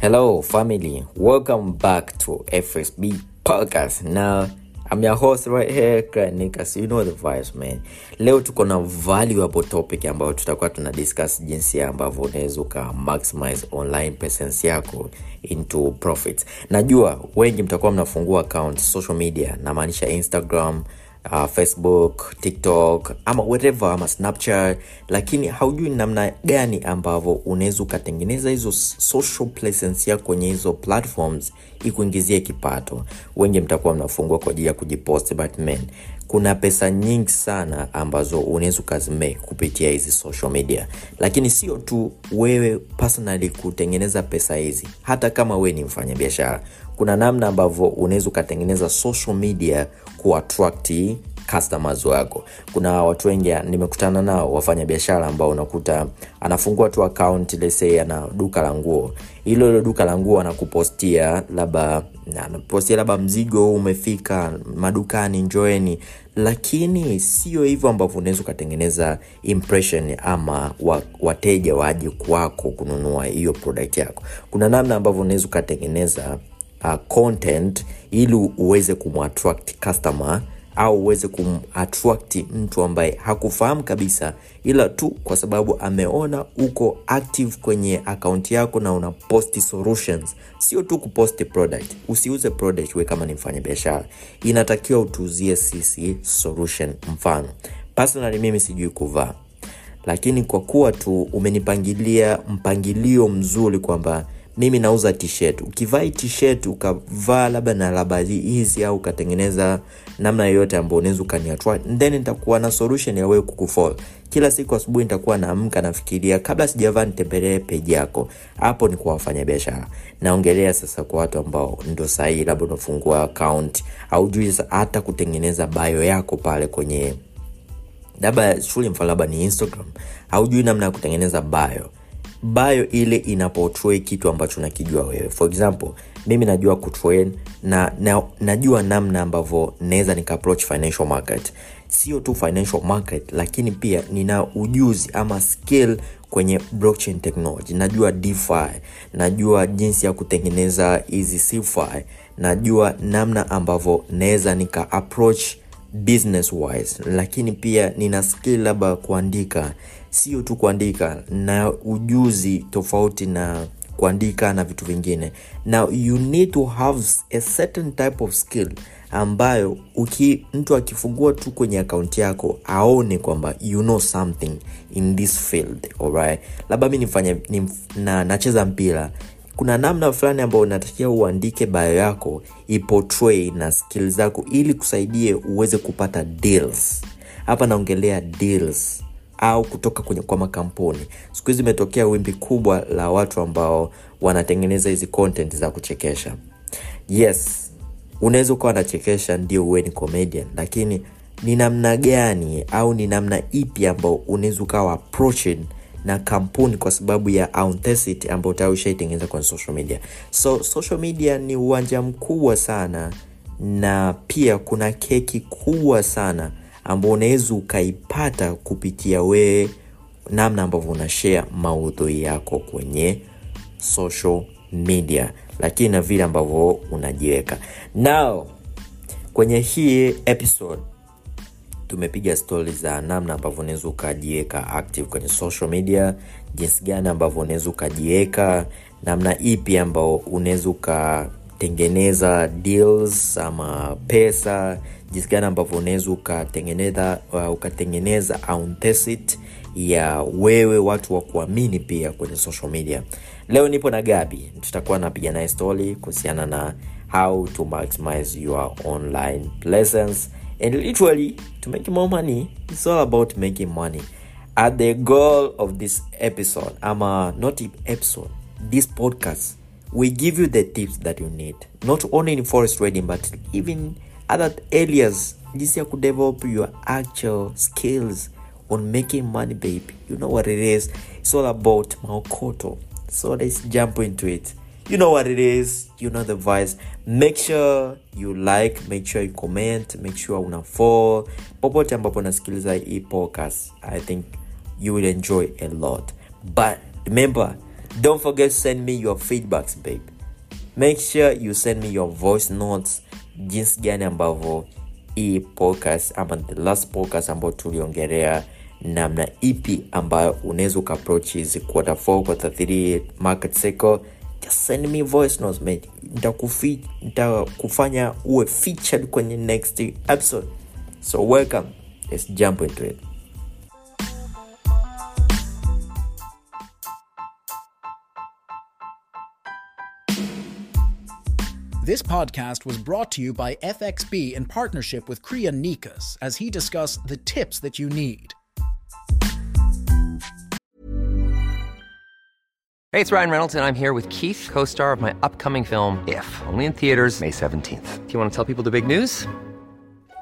Hello, family. Welcome back to FSB Podcast. Now, I'm your host right here, Craig Nikas. You know the vibes, man. Leo tuko na valuable topic ambayo tutakuwa tuna discuss jinsi ambavyo unaweza uka maximize online presence yako into profits. Najua wengi mtakuwa mnafungua account social media, namaanisha Instagram, uh, facebook tiktok ama whatever ama snapchat. Lakini haujui namna gani ambavyo unaweza ukatengeneza hizo social presence yako kwenye hizo platforms ikuingizie kipato. Wengi mtakuwa mnafungua kwa ajili ya kujipost but man kuna pesa nyingi sana ambazo unaweza ukazimake kupitia hizi social media. Lakini sio tu wewe personally kutengeneza pesa hizi hata kama wewe ni mfanyabiashara kuna namna ambavyo unaweza ukatengeneza social media kuattract customers wako. Kuna watu wengi nimekutana nao wafanya biashara ambao unakuta anafungua tu account lese ana duka la nguo. Hilo hilo duka la nguo anakupostia labda anapostia labda mzigo umefika madukani njoeni. Lakini sio hivyo ambavyo unaweza ukatengeneza impression ama wateja waje kwako kununua hiyo product yako. Kuna namna ambavyo unaweza ukatengeneza uh, content ili uweze kumattract customer au uweze kumattract mtu ambaye hakufahamu kabisa ila tu kwa sababu ameona uko active kwenye akaunti yako na una post solutions. Sio tu kuposti product usiuze product we kama ni mfanya biashara inatakiwa utuuzie sisi solution mfano. Personally mimi sijui kuvaa lakini kwa kuwa tu umenipangilia mpangilio mzuri kwamba mimi nauza t-shirt. Ukivaa t-shirt ukavaa labda na labda hizi au ukatengeneza namna yoyote ambayo unaweza ukaniatwa then nitakuwa na solution ya wewe kukufol kila siku asubuhi nitakuwa naamka nafikiria kabla sijavaa nitembelee peji yako. Hapo ni kwa wafanya biashara naongelea sasa kwa watu ambao ndo sahii labda unafungua account aujui hata kutengeneza bayo yako pale kwenye labda shule mfano labda ni instagram haujui namna ya kutengeneza bayo ile inapotroi kitu ambacho nakijua wewe. For example mimi najua kutrain na, na najua namna ambavyo naweza nikaapproach financial market. Sio tu financial market lakini pia nina ujuzi ama skill kwenye blockchain technology. Najua DeFi, najua jinsi ya kutengeneza hizi CeFi, najua namna ambavyo naweza nika approach business wise lakini pia nina skill labda kuandika sio tu kuandika na ujuzi tofauti na kuandika na vitu vingine. Now you need to have a certain type of skill ambayo uki, mtu akifungua tu kwenye akaunti yako aone kwamba you know something in this field alright? Labda mi nifanye nif, na, nacheza mpira. Kuna namna fulani ambayo unatakiwa uandike bayo yako ipotray na skill zako ili kusaidie uweze kupata deals. Hapa naongelea deals au kutoka kwenye kwa makampuni. Siku hizi imetokea wimbi kubwa la watu ambao wanatengeneza hizi content za kuchekesha. Yes unaweza ukawa nachekesha ndio uwe ni comedian lakini ni namna gani au ni namna ipi ambao unaweza ukawa na kampuni kwa sababu ya authenticity ambayo tayari ushaitengeneza kwenye social media. So social media ni uwanja mkubwa sana na pia kuna keki kubwa sana ambao unaweza ukaipata kupitia wewe namna ambavyo una share maudhui yako kwenye social media lakini na vile ambavyo unajiweka. Now kwenye hii episode tumepiga stori za namna ambavyo unaweza ukajiweka active kwenye social media jinsi gani ambavyo unaweza ukajiweka namna ipi ambao unaweza ukatengeneza deals ama pesa jinsi gani ambavyo unaweza ukatengeneza uh, ukatengeneza authenticity ya wewe watu wa kuamini pia kwenye social media. Leo nipo na gabi. Tutakuwa napiga naye story kuhusiana na how to maximize your online presence. And literally to make more money it's all about making money. At the goal of this episode ama not episode this podcast we give you the tips that you need. Not only in forest trading but even other areas jinsi ya kudevelop your actual skills on making money baby. You know what it is. It's all about maokoto. So let's jump into it. You know what it is. You know the vice make sure you like make sure you comment make sure una follow. Popote ambapo unasikiliza hii podcast i think you will enjoy a lot. But remember don't forget to send me your feedbacks babe. Make sure you send me your voice notes jinsi gani ambavyo hii podcast ama the last podcast ambayo tuliongelea namna ipi ambayo unaweza ukaapproach hizi quarter 4 quarter 3 market cycle just send me voice notes nitakufanya uwe featured kwenye next episode. So welcome. Let's jump into it This podcast was brought to you by FXB in partnership with Kriya Nikas as he discussed the tips that you need. Hey, it's Ryan Reynolds, and I'm here with Keith, co star of my upcoming film, If, only in theaters, May 17th. Do you want to tell people the big news?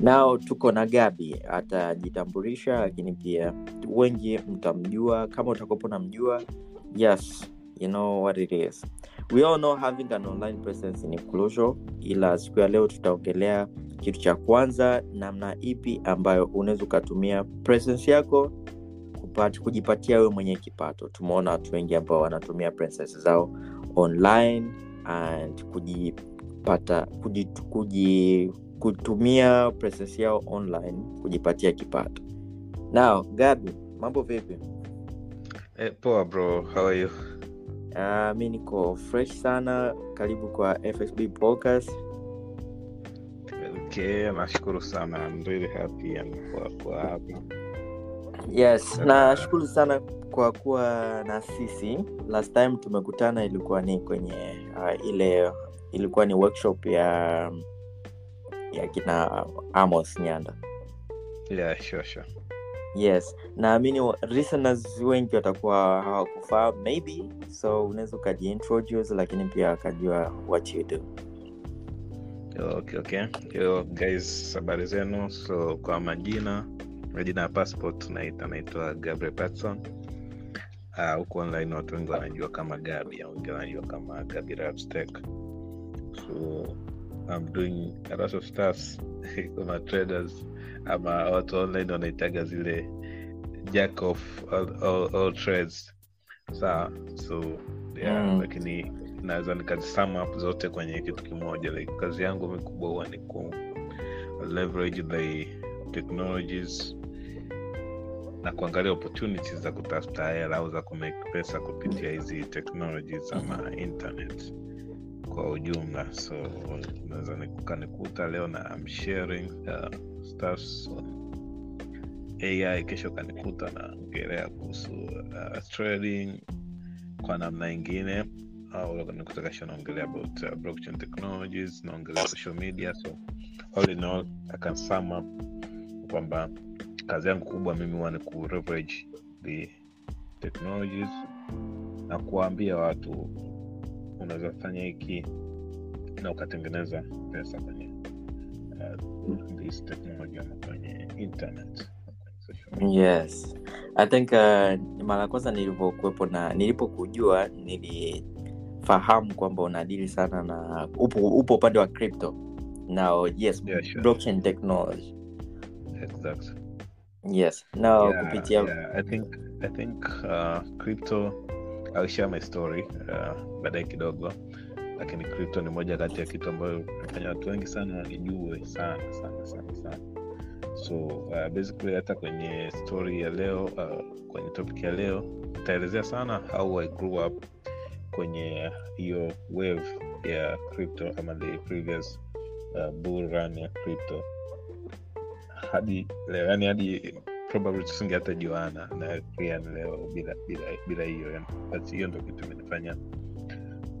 Nao tuko na gabi atajitambulisha lakini pia wengi mtamjua kama utakopo namjua yes you know what it is. We all know having an online presence in closure ila siku ya leo tutaongelea kitu cha kwanza namna ipi ambayo unaweza ukatumia presence yako kupata, kujipatia wewe mwenye kipato. Tumeona watu wengi ambao wanatumia presence zao online and kujipata kuji, kuji, kutumia presence yao online kujipatia kipato. Now gabi mambo vipi? Eh, poa bro, how are you? uh, mi niko fresh sana. Karibu kwa fsb podcast. Okay, nashukuru sana. I'm really happy kwa kwa hapa. yes nashukuru sana kwa kuwa na sisi. Last time tumekutana ilikuwa ni kwenye uh, ile ilikuwa ni workshop ya ya kina amos nyanda Yeah, sure, sure. yes naamini listeners wengi watakuwa hawakufahamu maybe so unaweza ukajiintroduce lakini pia wakajua what you do Okay, okay. Yo, guys, habari zenu. So kwa majina, majina ya passport naita naitwa Gabriel Patson. huku huku online watu wengi wanajua kama Gabi, au wengi wanajua kama Gabi Rabstek. So I'm doing a lot of stuff kuna traders. Ama watu online wanaitaga zile jack of all, all, all trades. Sawa so yeah, Mm. lakini naweza nikazisum up zote kwenye kitu kimoja. Like kazi yangu mikubwa huwa ni ku leverage the technologies na kuangalia opportunities za kutafuta hela au za kumake pesa kupitia hizi technologies ama internet kwa ujumla. So naweza kanikuta leo na I'm sharing uh, stuffs on ai kesho kanikuta naongelea kuhusu uh, trading kwa namna ingine. Nikuta kesho naongelea about uh, blockchain technologies naongelea social media. So all in all I can sum up kwamba kazi yangu kubwa mimi huwa ni ku the technologies na kuwaambia watu unaweza fanya hiki na ukatengeneza pesa kwenye uh, this technology ama kwenye internet kwenye social media. yes. I think uh, mara ya kwanza nilivyokuwepo na nilipokujua nilifahamu kwamba unadili sana na upo, upo upande wa crypto. Now yes Yeah, sure. blockchain technology. Exactly. Yes. Now yeah, kupitia yeah, I think I think uh, crypto I'll share my story uh, baadaye kidogo. Lakini crypto ni moja kati ya kitu ambayo imefanya watu wengi sana wanijue sana sana sana sana. So uh, basically hata kwenye story ya leo uh, kwenye topic ya leo nitaelezea sana how I grew up kwenye hiyo wave ya crypto ama the previous uh, bull run ya crypto. Hadi yani hadi probably tusinge juana na Ryan leo bila bila bila hiyo hiyo ndo kitu imenifanya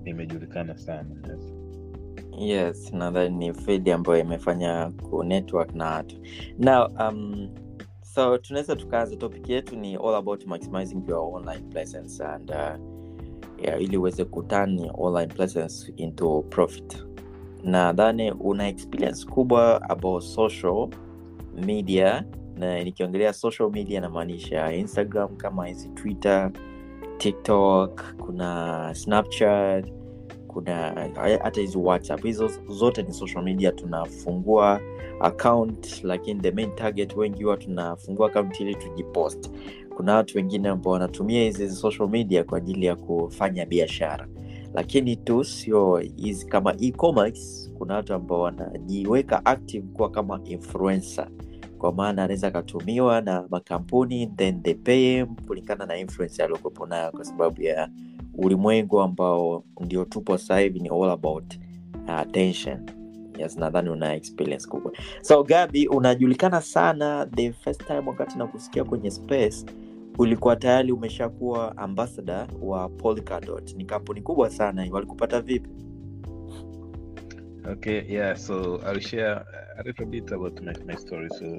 nimejulikana sana yes. yes nadhani ni field ambayo imefanya ku network na watu now um, so tunaweza tukaanza topic yetu ni all about maximizing your online presence and uh, yeah, ili uweze kuturn online presence into profit nadhani una experience kubwa about social media na nikiongelea social media namaanisha instagram kama hizi twitter tiktok kuna snapchat kuna hata hizi whatsapp. Hizo zote ni social media tunafungua account lakini the main target wengi huwa tunafungua account ili tujipost. Kuna watu wengine ambao wanatumia hizi social media kwa ajili ya kufanya biashara. Lakini tu sio hizi kama e-commerce kuna watu ambao wanajiweka active kuwa kama influencer kwa maana anaweza akatumiwa na makampuni then they pay kulingana na influence aliyokuwepo nayo kwa sababu ya ulimwengu ambao ndio tupo sasa hivi ni all about uh, attention. Yes nadhani una experience kubwa. So gabi unajulikana sana the first time wakati nakusikia kwenye space ulikuwa tayari umeshakuwa ambassador wa Polkadot. ni kampuni kubwa sana walikupata vipi Okay, yeah, so I'll share a little bit about my, my story. So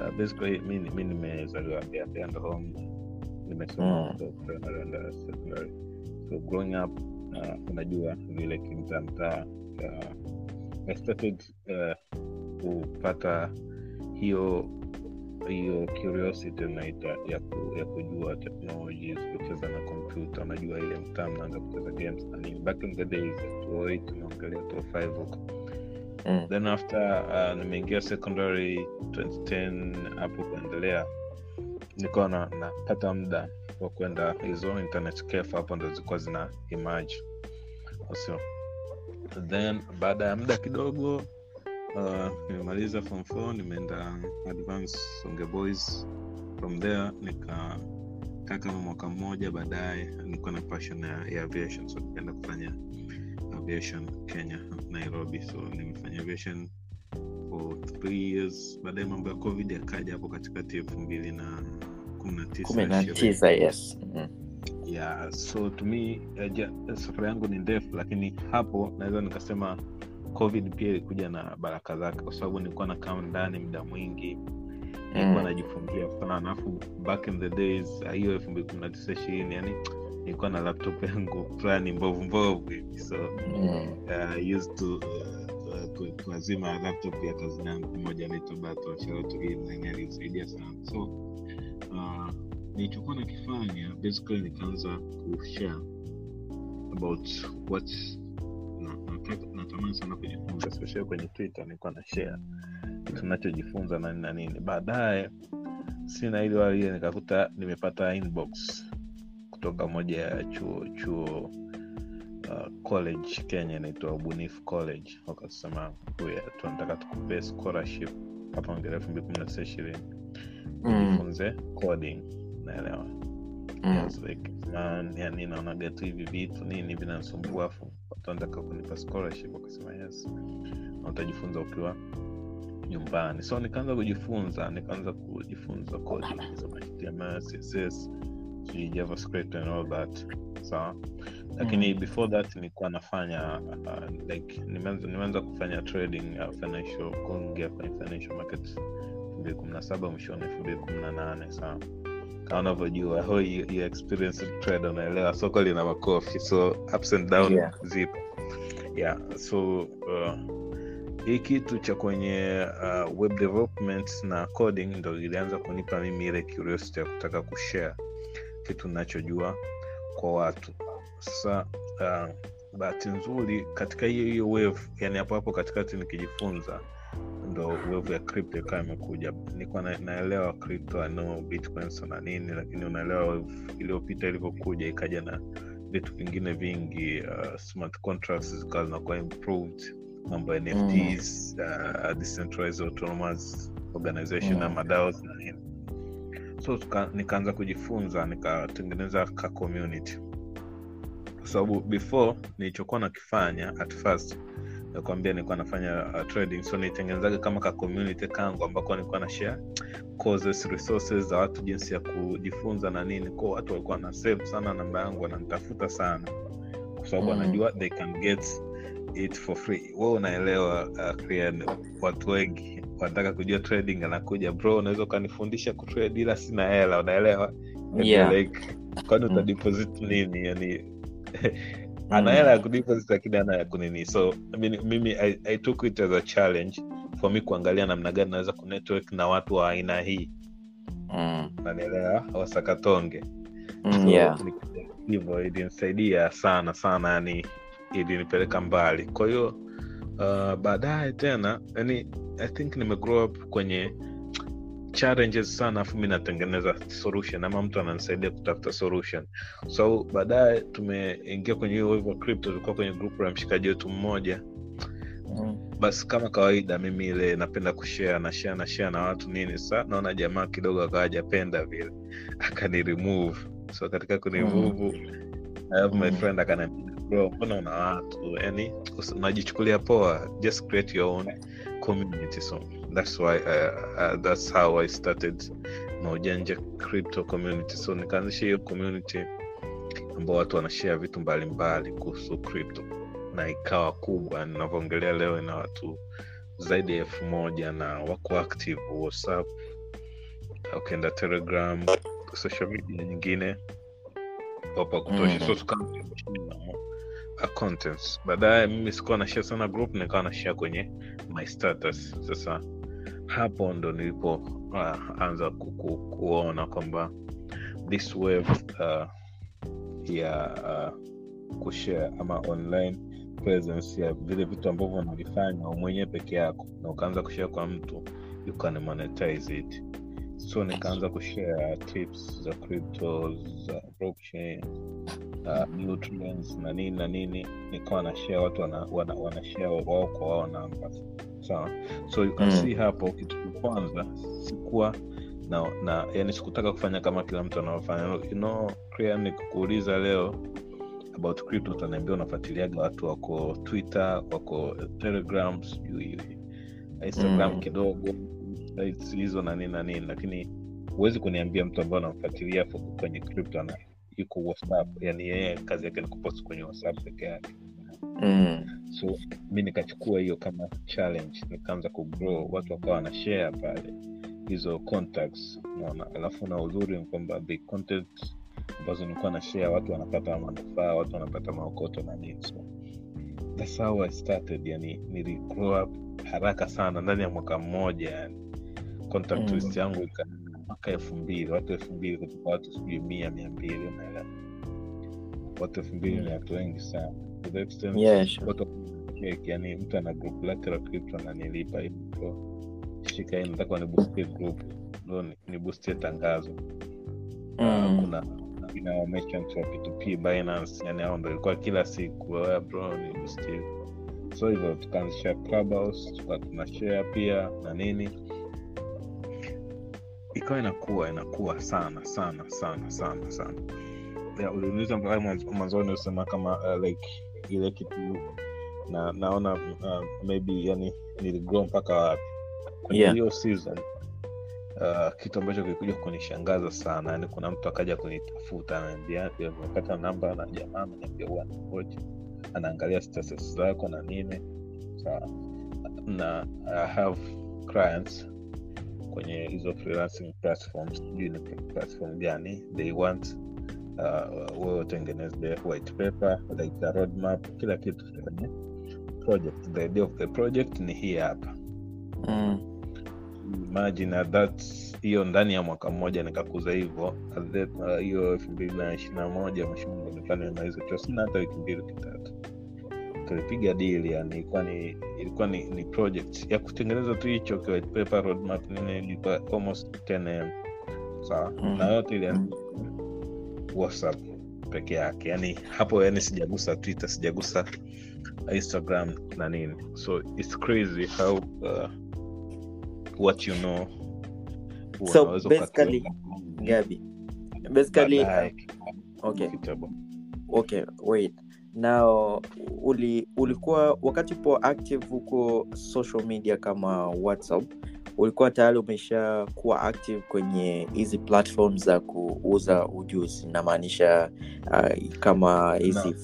uh, basically mi mi nimezaliwa ndo home nimesoma Mm. primary and uh, secondary so growing up uh, unajua vile kimtaa mtaa uh, I started uh, kupata hiyo hiyo curiosity naita ya, ku, ya kujua technologies kucheza na kompyuta unajua ile mtaa mnaanza kucheza games na nini. Back in the days 208 tumeongelea 205 huko. Mm. then after uh, nimeingia secondary 2010 hapo kuendelea nikawa na- napata muda wa kwenda hizo internet cafe hapo ndo zilikuwa zina emerge. So, then baada ya muda kidogo uh, nimemaliza form 4 nimeenda advance songe boys. From there nikakaa kama mwaka mmoja baadaye nilikuwa na passion ya, ya aviation so nikaenda kufanya aviation kenya nairobi. So nimefanya aviation for three years. Baadaye mambo ya covid yakaja hapo katikati elfu mbili na kumi na tisa, yes. Mm. yeah so to me uh, safari yangu ni ndefu lakini hapo naweza nikasema covid pia ilikuja na baraka zake kwa sababu nilikuwa nakaa ndani muda mwingi Mm. najifungia sana alafu back in the days uh, hiyo elfu mbili kumi na tisa ishirini yani nilikuwa na laptop yangu fulani mbovu mbovu hivi so Mm. uh, used to uh, laptop ya kazini yangu moja naitwa bato sharotugini alisaidia sana so uh, nilichokuwa nakifanya basically nikaanza kushare about what natamani sana kujifunza especially kwenye twitter nilikuwa na share tunachojifunza na nini na nini. Baadaye sina ili walie nikakuta nimepata inbox kutoka moja ya chuo chuo uh, college kenya inaitwa ubunifu college. Wakasema "Wewe, tunataka tukupee scholarship hapa ngere elfu mbili kumi na tisa ishirini. Mm. ujifunze coding naelewa Mm. Like, man, yani naonaga tu hivi vitu nini vinanisumbua afu watu wanataka kunipa scholarship wakasema yes. Na utajifunza ukiwa nyumbani. So nikaanza kujifunza nikaanza kujifunza coding. Kusoma html css sijui javascript and all that. Sawa? Lakini Mm. before that nilikuwa nafanya uh, like nimeanza kufanya trading uh, financial kuingia kwenye financial market elfu mbili kumi na saba mwishoni elfu mbili kumi na nane. Sawa? Kama unavyojua ho hiyo experience trade unaelewa. Soko lina makofi so ups and down Yeah. zipo. Yeah so uh, hii kitu cha kwenye uh, web development na coding ndo ilianza kunipa mimi ile curiosity ya kutaka kushare kitu nachojua kwa watu. Sasa uh, bahati nzuri katika hiyo hiyo wave yani hapo hapo katikati nikijifunza ndo wave ya crypto ikawa imekuja. Nikuwa na, naelewa crypto ano na nini lakini unaelewa wave iliyopita ilivyokuja ikaja na vitu vingine vingi uh, smart contracts zikawa zinakuwa improved mambo ya nfts uh, decentralized autonomous organization Mm. ama na nini. So tuka, nikaanza kujifunza nikatengeneza ka community. Kwa sababu before nilichokuwa nakifanya at first nakwambia nilikuwa nafanya uh, trading. So nitengenezaga kama ka community kangu ambako nilikuwa na share causes resources za watu jinsi ya kujifunza na nini. Ko watu walikuwa na save sana namba yangu wananitafuta sana. Kwa sababu Mm. wanajua they can get it for free we unaelewa uh, Krian, watu wengi wanataka kujua trading anakuja bro unaweza ukanifundisha kutrade ila sina hela unaelewa Yeah. like kwani Mm. utadeposit nini yani ana Mm. hela ya kudeposit lakini ana ya kunini so I mean, mimi I, i took it as a challenge for mi kuangalia namna gani naweza kunetwork na watu wa aina hii Mm. nanielewa wasakatonge Mm, So, yeah. hivyo ilinisaidia sana sana yani ilinipeleka mbali. Kwa hiyo uh, baadaye tena yani i think nimegrow up kwenye challenges sana afu mi natengeneza solution ama mtu ananisaidia kutafuta solution. So baadaye tumeingia kwenye hiyo crypto tulikuwa kwenye grupu la mshikaji wetu mmoja. Mm. basi kama kawaida mimi ile napenda kushare na share na share na watu nini. Sa naona jamaa kidogo akawa hajapenda vile. Akaniremove so katika kuniremove I have my Mm. friend akaniambia bro. Mbona una watu? Yani unajichukulia poa. Just create your own community so that's why uh, uh, that's how i started naujanja crypto community. So nikaanzisha hiyo community ambao watu wanashare vitu mbalimbali kuhusu crypto. Na ikawa kubwa ninavyoongelea leo ina watu zaidi ya elfu moja na wako active whatsapp ukienda telegram social media nyingine wapa kutosha. Mhm. so tukawa uh, contents. Baadaye mimi sikuwa na share sana group nikawa na share kwenye my status. Sasa hapo ndo nilipo uh, anza ku, ku, kuona kwamba this wave uh, ya uh, kushare ama online presence ya vile vitu ambavyo unavifanya mwenyewe peke yako na ukaanza kushare kwa mtu you can monetize it so nikaanza kushare tips za crypto za blockchain uh, nutrients na nini na nini. Nikawa na share watu wana, wana, wana share wao kwa wao namba sawa? So you can Mm. see hapo kitu cha kwanza sikuwa na, na yani sikutaka kufanya kama kila mtu anaofanya you know, Krian, nikikuuliza leo about crypto utaniambia unafuatiliaga watu wako twitter wako telegram sijui instagram Mm. kidogo sites hizo na nini na nini lakini huwezi kuniambia mtu ambaye anamfuatilia kwenye crypto ana yuko whatsapp yani yeye kazi yake ni kupost kwenye whatsapp peke yake. Mm. so mi nikachukua hiyo kama challenge nikaanza kugrow watu wakawa wanashare pale hizo contacts naona alafu na uzuri ni kwamba the content ambazo nilikuwa na share watu wanapata manufaa watu wanapata maokoto na nini so. That's how i started yani nili grow up haraka sana ndani ya mwaka mmoja yani contact Mm. list yangu ika mwaka elfu mbili watu elfu mbili kutoka watu sijui mia mia mbili unaelewa watu elfu mbili ni watu wengi sana. Yani mtu ana group lake la crypto ananilipa hivyo shika hii nataka nibustie group. Ndo nibustie tangazo. Ah, Mm. kuna ina merchant wa P2P Binance yani hao ndo ilikuwa kila siku wewe bro nibustie so hivyo tukaanzisha clubhouse tuka tuna share pia na nini ikawa inakuwa inakuwa sana sana sana sana sana. Ya, uliuliza mwanzoni usema kama uh, like ile kitu na naona uh, maybe yani niligrow mpaka wapi? Kwenye Yeah. hiyo season uh, kitu ambacho kilikuja kunishangaza sana yani kuna mtu akaja kunitafuta amepata namba na jamaa ananiambia huwa anakocha anaangalia status zako na nini. Sawa na I have clients kwenye hizo freelancing platforms sijui ni platform gani they want uh, utengeneze white paper like the roadmap kila kitu kwenye project. The idea of the project ni hii hapa. Mm. imagine at that hiyo ndani ya mwaka mmoja nikakuza hivyo that, uh, hiyo elfu mbili na ishiri na moja nimemaliza chuo sina hata wiki mbili kitatu tulipiga deal yani ilikuwa ni ilikuwa ni, ni project ya kutengeneza tu hicho paper roadmap nini ilikuwa almost 10 am sawa. Mm. na yote iliandika whatsapp peke yake. Yani hapo yani sijagusa twitter sijagusa instagram na nini. So its crazy how uh, what you know So, basically, gabi basically okay. Okay wait now uli, ulikuwa wakati po active huko social media kama whatsapp ulikuwa tayari umesha kuwa active kwenye hizi platform za kuuza ujuzi namaanisha uh, kama hizi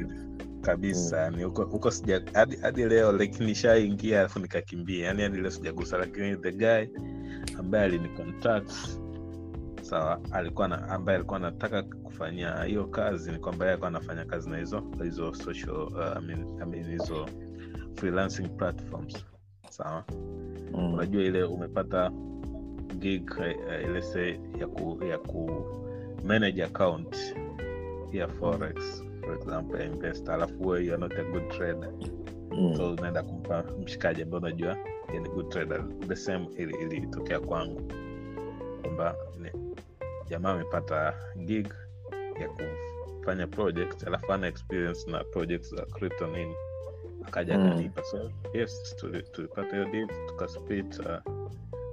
No, kabisa yani huko huko sija hadi hadi leo lakini nishaingia alafu nikakimbia. Yani hadi leo sijagusa lakini the guy ambaye alini contact sawa alikuwa na ambaye alikuwa anataka kufanya hiyo kazi ni kwamba alikuwa anafanya kazi na hizo hizo social uh, I mean, I mean, hizo freelancing platforms. Sawa? Mm. unajua ile umepata gig uh, ile se ya ku, ya ku manage account ya forex for example investor alafu wewe you are not a good trader. Mm. so unaenda kumpa mshikaji ambaye unajua yeye ni good trader. The same ili- ilitokea kwangu. Kwamba jamaa amepata gig ya kufanya project alafu ana experience na project za crypto nini akaja Mm. akanipa so yes tulipata hiyo deal tukasplit uh,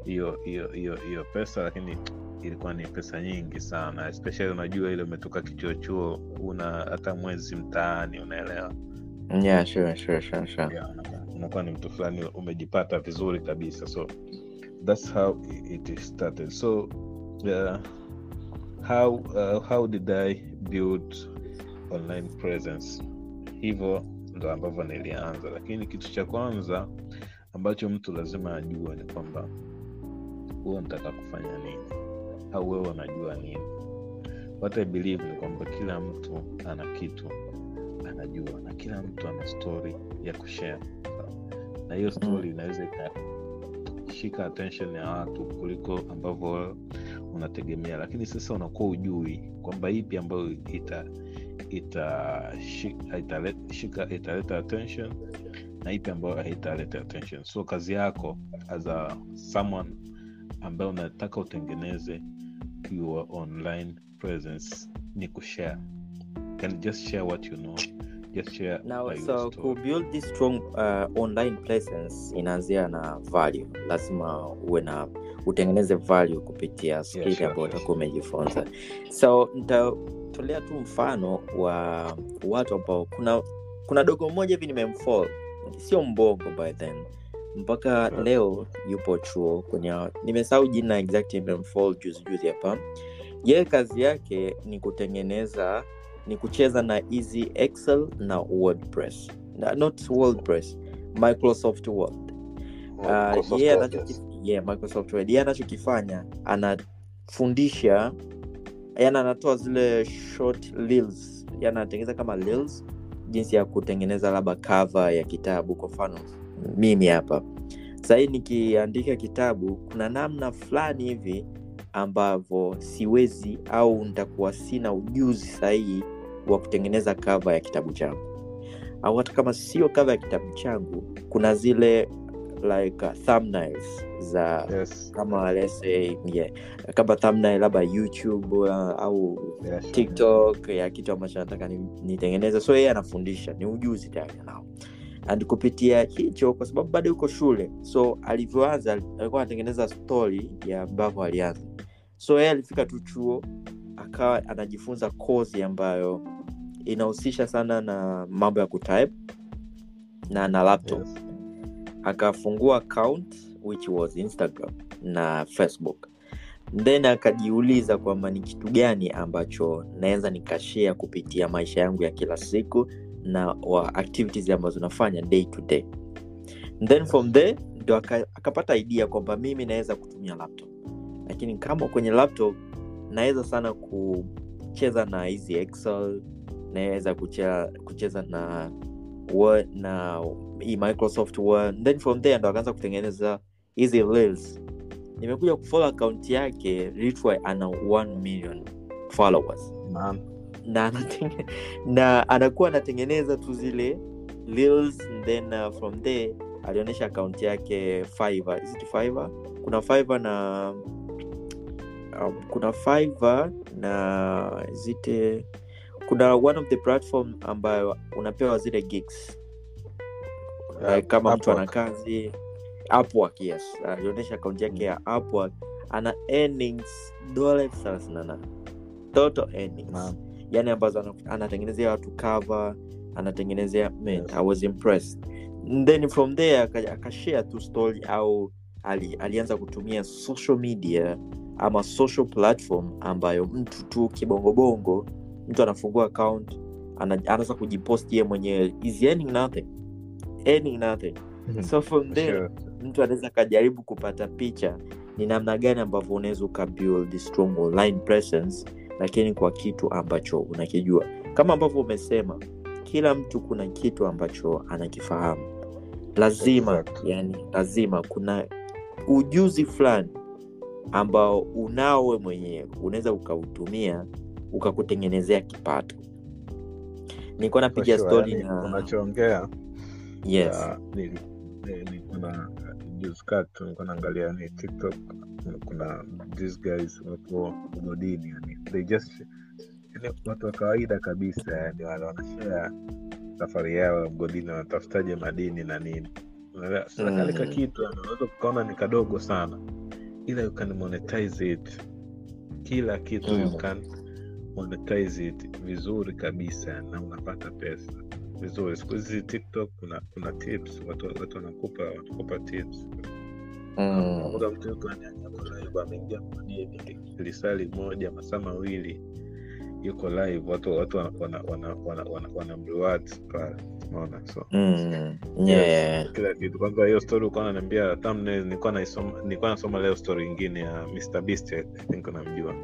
hiyo hiyo hiyo hiyo pesa lakini ilikuwa ni pesa nyingi sana especially unajua ile umetoka kichuochuo una hata mwezi mtaani unaelewa yeah, sure, sure, sure, sure. yeah, unakuwa ni mtu fulani umejipata vizuri kabisa so that's how it started so uh, how uh, how did i build online presence? Hivyo ndo ambavyo nilianza lakini kitu cha kwanza ambacho mtu lazima ajue ni kwamba huo nataka kufanya nini? Au wewe unajua nini? What i believe ni kwamba kila mtu ana kitu anajua na kila mtu ana stori ya kushare. Na hiyo stori inaweza ikashika attention ya watu kuliko ambavyo unategemea. Lakini sasa unakuwa ujui kwamba ipi ambayo ita italeta, ita ita attention na ipi ambayo haitaleta attention. So kazi yako as a someone ambaye unataka utengeneze your online presence ni kushare. Just share what you know just share Now, so story. ku build this strong uh, online presence inaanzia na value lazima uwe na utengeneze value kupitia skill sure, ambayo sure. utakuwa umejifunza so nitatolea tu mfano wa watu ambao kuna kuna dogo mmoja hivi nimemfollow sio mbongo by then mpaka Sure. leo yupo chuo kwenye nimesahau jina exact nimemfollow juzi juzi hapa yeye kazi yake ni kutengeneza ni kucheza na hizi excel na wordpress. Na, not wordpress microsoft word. Uh, Microsoft yeye Office. yeah, microsoft word. Yeye anachokifanya anafundisha yani anatoa zile short reels. Yani anatengeneza kama reels jinsi ya kutengeneza labda kava ya kitabu kwa mfano mimi hapa. Sahii nikiandika kitabu kuna namna fulani hivi ambavyo siwezi au nitakuwa sina ujuzi sahihi wa kutengeneza kava ya kitabu changu. Au hata kama sio kava ya kitabu changu kuna zile like uh, thumbnails za Yes. kama lese yeah, kama thumbnail labda youtube uh, au yes, tiktok ya kitu ambacho nataka ni- nitengeneze. So yeye anafundisha ni ujuzi tayari nao and kupitia hicho kwa sababu bado yuko shule so alivyoanza alikuwa anatengeneza stori ya ambavyo alianza. So yeye alifika tu chuo akawa anajifunza kozi ambayo inahusisha sana na mambo ya kutype na na laptop. Yes. akafungua account which was instagram na facebook. Then akajiuliza kwamba ni kitu gani ambacho naweza nikashea kupitia maisha yangu ya kila siku na wa activities ambazo nafanya day to day. Then from there ndo akapata idea kwamba mimi naweza kutumia laptop. Lakini kama kwenye laptop naweza sana kucheza na hizi excel naweza kucheza, kucheza na Word na hii microsoft word then from there ndo akaanza kutengeneza hizi reels nimekuja kufollow akaunti yake literally ana 1 million followers Man. na, anatenge, na anakuwa anatengeneza tu zile reels then uh, from there alionyesha akaunti yake Fiverr. Is it Fiverr? kuna Fiverr na um, kuna Fiverr na zite kuna one of the platform ambayo unapewa zile gigs. Yeah, like kama mtu ana kazi Upwork, yes. Alionyesha akaunti yake ya Upwork ana earnings dola elfu thelathini na nane. Total earnings. Naam. yani ambazo anatengenezea watu cover anatengenezea man, Yes. I was impressed. Then from there aka- akashare tu story au ali, alianza kutumia social media ama social platform ambayo mtu tu kibongobongo mtu anafungua account ana- anaanza kujipost ye mwenyewe. Is earning nothing. Earning nothing. So from there Sure. mtu anaweza akajaribu kupata picha ni namna gani ambavyo unaweza ukabuild strong online presence lakini kwa kitu ambacho unakijua. Kama ambavyo umesema kila mtu kuna kitu ambacho anakifahamu. Lazima exactly. yani lazima kuna ujuzi fulani ambao unao we mwenyewe unaweza ukautumia ukakutengenezea kipato. Nilikuwa napiga stori na unachoongea? Yes. Ya, nili- ni- nilikuwa na juzi kati nilikuwa naangalia ni tiktok kuna these guys wapo mgodini yani they just yani watu wa kawaida kabisa yani wale wanashea safari yao ya mgodini wanatafutaje madini na nini. Sasa Mm. kalika kitu unaweza kukaona ni kadogo sana ila you can monetize it. Kila kitu Mm. you can monetize it vizuri kabisa na unapata pesa. Vizuri. Siku hizi tiktok kuna kuna tips. Watu watu wanakupa wanakupa tips. Mm. Mtu yuko ameingia lisali moja masaa mawili yuko live. Watu watu wana wana wana wana, wana, wana pale unaona so Mm. Yeah. kila kitu kwanza hiyo story ulikuwa thumbnail nilikuwa naisoma nilikuwa nasoma leo story nyingine ya Mr Beast I think unamjua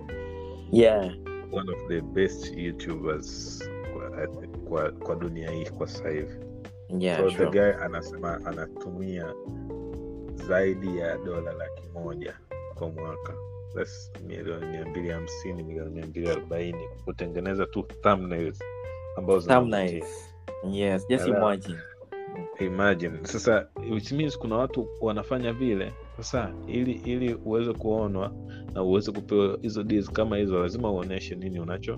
Yeah. one of the best youtubers kwa, kwa, kwa dunia hii kwa sasa hivi Yeah, so sure. the guy anasema anatumia zaidi ya dola laki moja kwa mwaka That's milioni mia mbili hamsini milioni mia mbili arobaini kutengeneza tu thumbnails ambazo. Yes, just imagine. imagine. Sasa which means kuna watu wanafanya vile. Sasa ili ili uweze kuonwa na uweze kupewa hizo deals kama hizo lazima uonyeshe nini unacho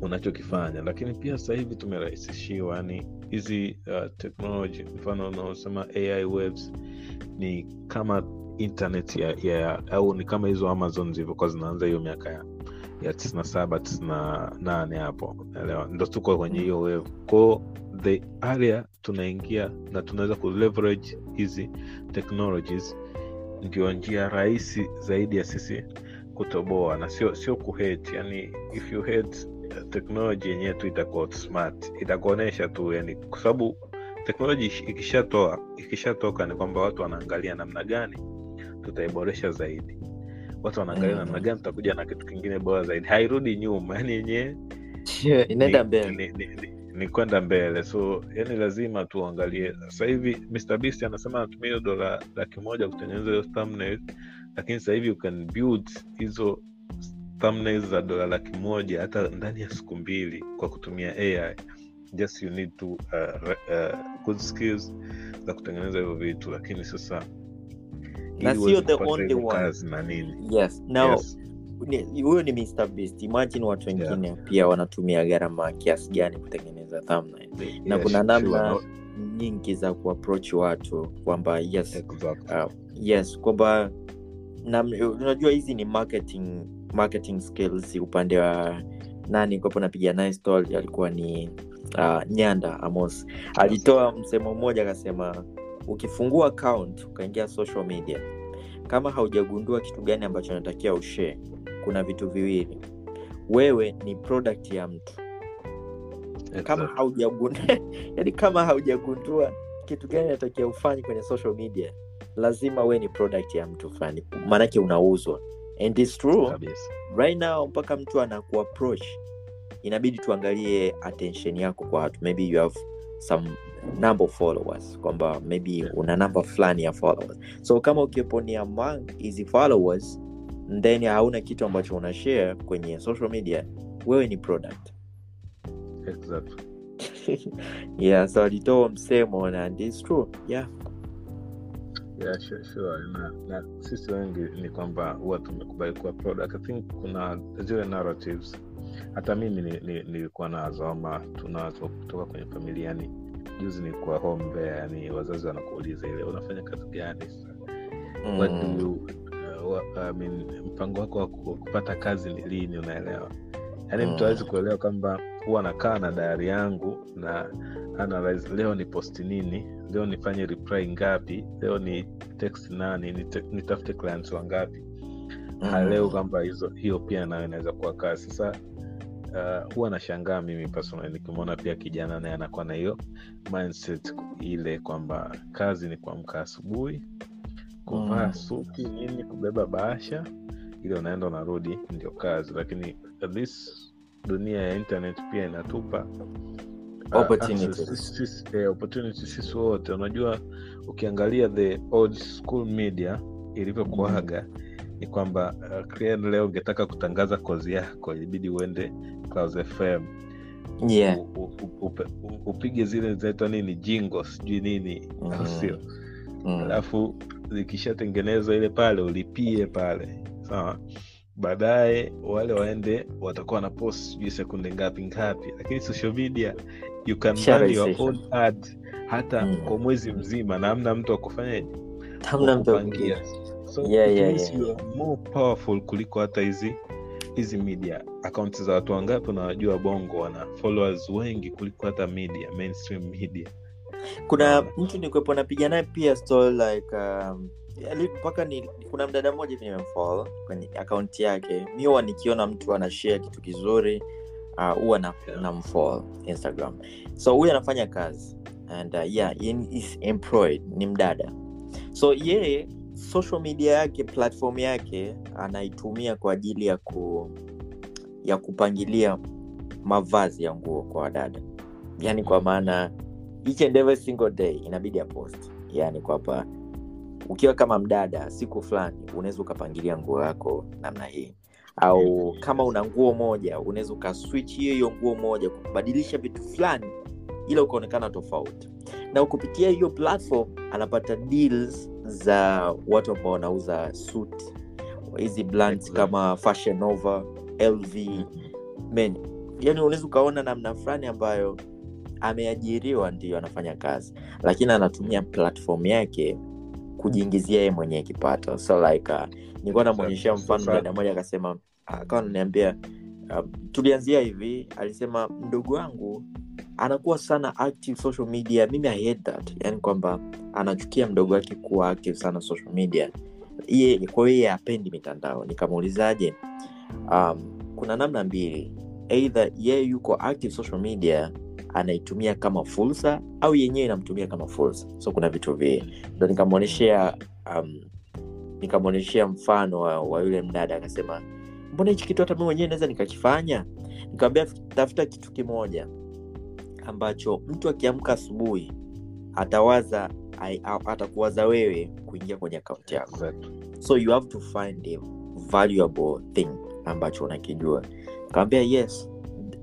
unachokifanya. Lakini pia sasa hivi tumerahisishiwa yani hizi uh, teknoloji mfano unaosema ai waves ni kama internet ya, ya au ni kama hizo amazon zilivyokuwa zinaanza hiyo miaka ya ya tisina saba tisina nane hapo. Elewa ndo tuko kwenye hiyo wevu kwao the area tunaingia na tunaweza kuleverage hizi technologies ndio njia rahisi zaidi ya sisi kutoboa na sio sio kuhate yani if you hate teknoloji yenyewe tu itakuwa smart. Itakuonyesha tu yani kwa sababu teknoloji ikishatoa ikishatoka ni kwamba watu wanaangalia namna gani tutaiboresha zaidi watu wanaangalia Mm. namna gani tutakuja na kitu kingine bora zaidi hairudi nyuma yani yenyewe Inaenda ni- mbele. ni, ni, ni, ni kwenda mbele so yani lazima tuangalie sasa hivi Mr. Beast anasema anatumia hiyo dola laki moja kutengeneza hiyo lakini sasa hivi you can build hizo thumbnails za dola laki moja hata ndani ya siku mbili kwa kutumia ai just you need to uh, uh, good skills za kutengeneza hivyo vitu lakini sasa Na sio the only one. Yes. Now, Yes. huyo ni Mr. Beast. Imagine watu wengine pia wanatumia gharama kiasi gani kutengeneza thumbnail. Na kuna namna sure. nyingi za kuaproach watu kwamba yes, exactly. uh, yes kwamba unajua hizi ni marketing marketing skills upande wa nani kwapo napiga naye story alikuwa ni uh, nyanda amos alitoa msemo mmoja akasema ukifungua account ukaingia social media kama haujagundua kitu gani ambacho natakia ushare kuna vitu viwili. Wewe ni product ya mtu. Kama haujagundua yani kama haujagundua kitu gani natakia ufanye kwenye social media lazima we ni product ya mtu fulani. Maanake unauzwa. And it's true right now mpaka mtu anakuapproach inabidi tuangalie attention yako kwa watu. Maybe you have some number of followers kwamba maybe una namba fulani ya followers. So kama ukiwepo among hizi followers then hauna kitu ambacho una share kwenye social media wewe ni product. Exactly. Yeah so alitoa msemo and it's true. Yeah. Yeah, sure, sure. Na, na sisi wengi ni kwamba huwa tumekubali kuwa product. I think kuna zile narratives. Hata mimi nilikuwa ni, ni nazo ama tunazo kutoka kwenye familia yani juzi nilikuwa home there yani wazazi wanakuuliza ile unafanya kazi gani mm. what do you, uh, what, I mean, mpango wako wa kupata kazi ni lini unaelewa? Yaani mtu Mm. awezi kuelewa kwamba huwa nakaa na dayari yangu na analyze leo ni posti nini? Leo nifanye reply ngapi? Leo ni text nani? Nitafute clients wangapi? Haelewi kwamba hizo hiyo pia nayo inaweza kuwa kazi. Sasa uh, huwa nashangaa mimi personally nikimwona pia kijana naye anakuwa na hiyo mindset ile kwamba kazi ni kuamka asubuhi kuvaa Mm. suti nini kubeba bahasha ili unaenda unarudi ndio kazi. Lakini at least dunia ya internet pia inatupa opportunity sisi- eh, wote. Unajua ukiangalia the old school media ilivyokuaga ni kwamba uh, leo ungetaka kutangaza kozi yako ilibidi uende Clouds FM yeah. Upige zile zinaitwa nini jingo sijui nini mm. au sio? Mm. alafu zikishatengenezwa ile pale ulipie pale sawa? Baadaye wale waende watakuwa na post sijui sekunde ngapi ngapi. Lakini social media you can run your own ad hata Mm. kwa mwezi mzima. Na amna mtu akufanyaje hamna mtu kukupangia so Yeah, yeah, yeah. you are more powerful kuliko hata hizi hizi media. Akaunti za watu wangapi unawajua bongo wana followers wengi kuliko hata media mainstream media? Kuna mtu nikuwepo napiga naye pia story like um, mpaka ni kuna mdada mmoja hivi nimemfollow kwenye akaunti yake. Mi huwa nikiona mtu anashare kitu kizuri uh, huwa na, Yeah. namfollow instagram. So huyu anafanya kazi and uh, yeah is employed ni mdada. So yeye social media yake platform yake anaitumia kwa ajili ya ku ya kupangilia mavazi ya nguo kwa wadada yani kwa maana each and every single day inabidi apost yani kwamba ukiwa kama mdada siku fulani unaweza ukapangilia nguo yako namna hii. Au kama una nguo moja unaweza ukaswitch hiyo hiyo nguo moja kubadilisha vitu fulani ila ukaonekana tofauti. Na kupitia hiyo platform anapata deals za watu ambao wanauza suit. Hizi brands kama fashion nova lv men yani unaweza ukaona namna fulani ambayo ameajiriwa ndio anafanya kazi. Lakini anatumia platform yake kujiingizia yeye mwenyewe kipato. So like uh, nilikuwa namwonyeshea mfano dada moja akasema akawa ananiambia uh, tulianzia hivi alisema mdogo wangu anakuwa sana active social media. Mimi I hate that. Yani kwamba anachukia mdogo wake kuwa active sana social media. Kwa hiyo yeye apendi mitandao. Nikamuulizaje? Um, kuna namna mbili. Eidha yeye yuko active social media anaitumia kama fursa au yenyewe inamtumia kama fursa. So kuna vitu vii ndo nikamwonyeshea um, nikamwonyeshea mfano wa, wa yule mdada akasema mbona hichi kitu hata mi mwenyewe naweza nikakifanya? Nikawambia tafuta kitu kimoja ambacho mtu akiamka asubuhi atawaza atakuwaza wewe kuingia kwenye akaunti yako. Exactly. so you have to find a valuable thing ambacho unakijua. Kawambia yes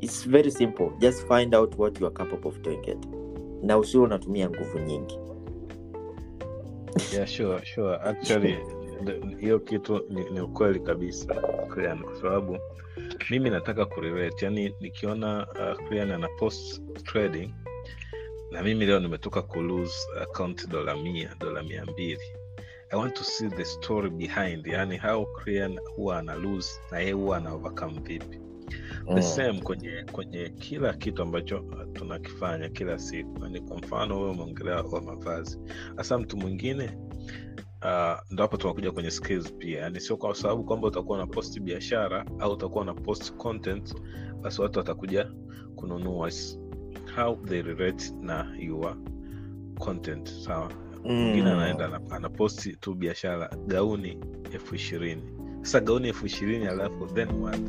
its very simple. Just find out what you are capable of doing it. Na usio unatumia nguvu nyingi. Yeah, sure, sure. Actually, hiyo kitu ni, ni ukweli kabisa Krian, kwa sababu mimi nataka kurelate. Yani nikiona uh, Krian ana post trading na mimi leo nimetoka ku lose account dola mia dola mia mbili. I want to see the story behind yani how Krian huwa ana lose na yeye huwa ana overcome vipi. The Mm. same kwenye kwenye kila kitu ambacho tunakifanya kila siku. Yani kwa mfano wewe umeongelea wa mavazi. Hasa mtu mwingine uh, ndo hapo tunakuja kwenye skills pia. Yani sio kwa sababu kwamba utakuwa na post biashara au utakuwa na post content basi watu watakuja kununua. How they relate na your content sawa? Mwingine Mm. anaenda ana- anaposti tu biashara gauni elfu ishirini. Sasa gauni elfu ishirini alafu then what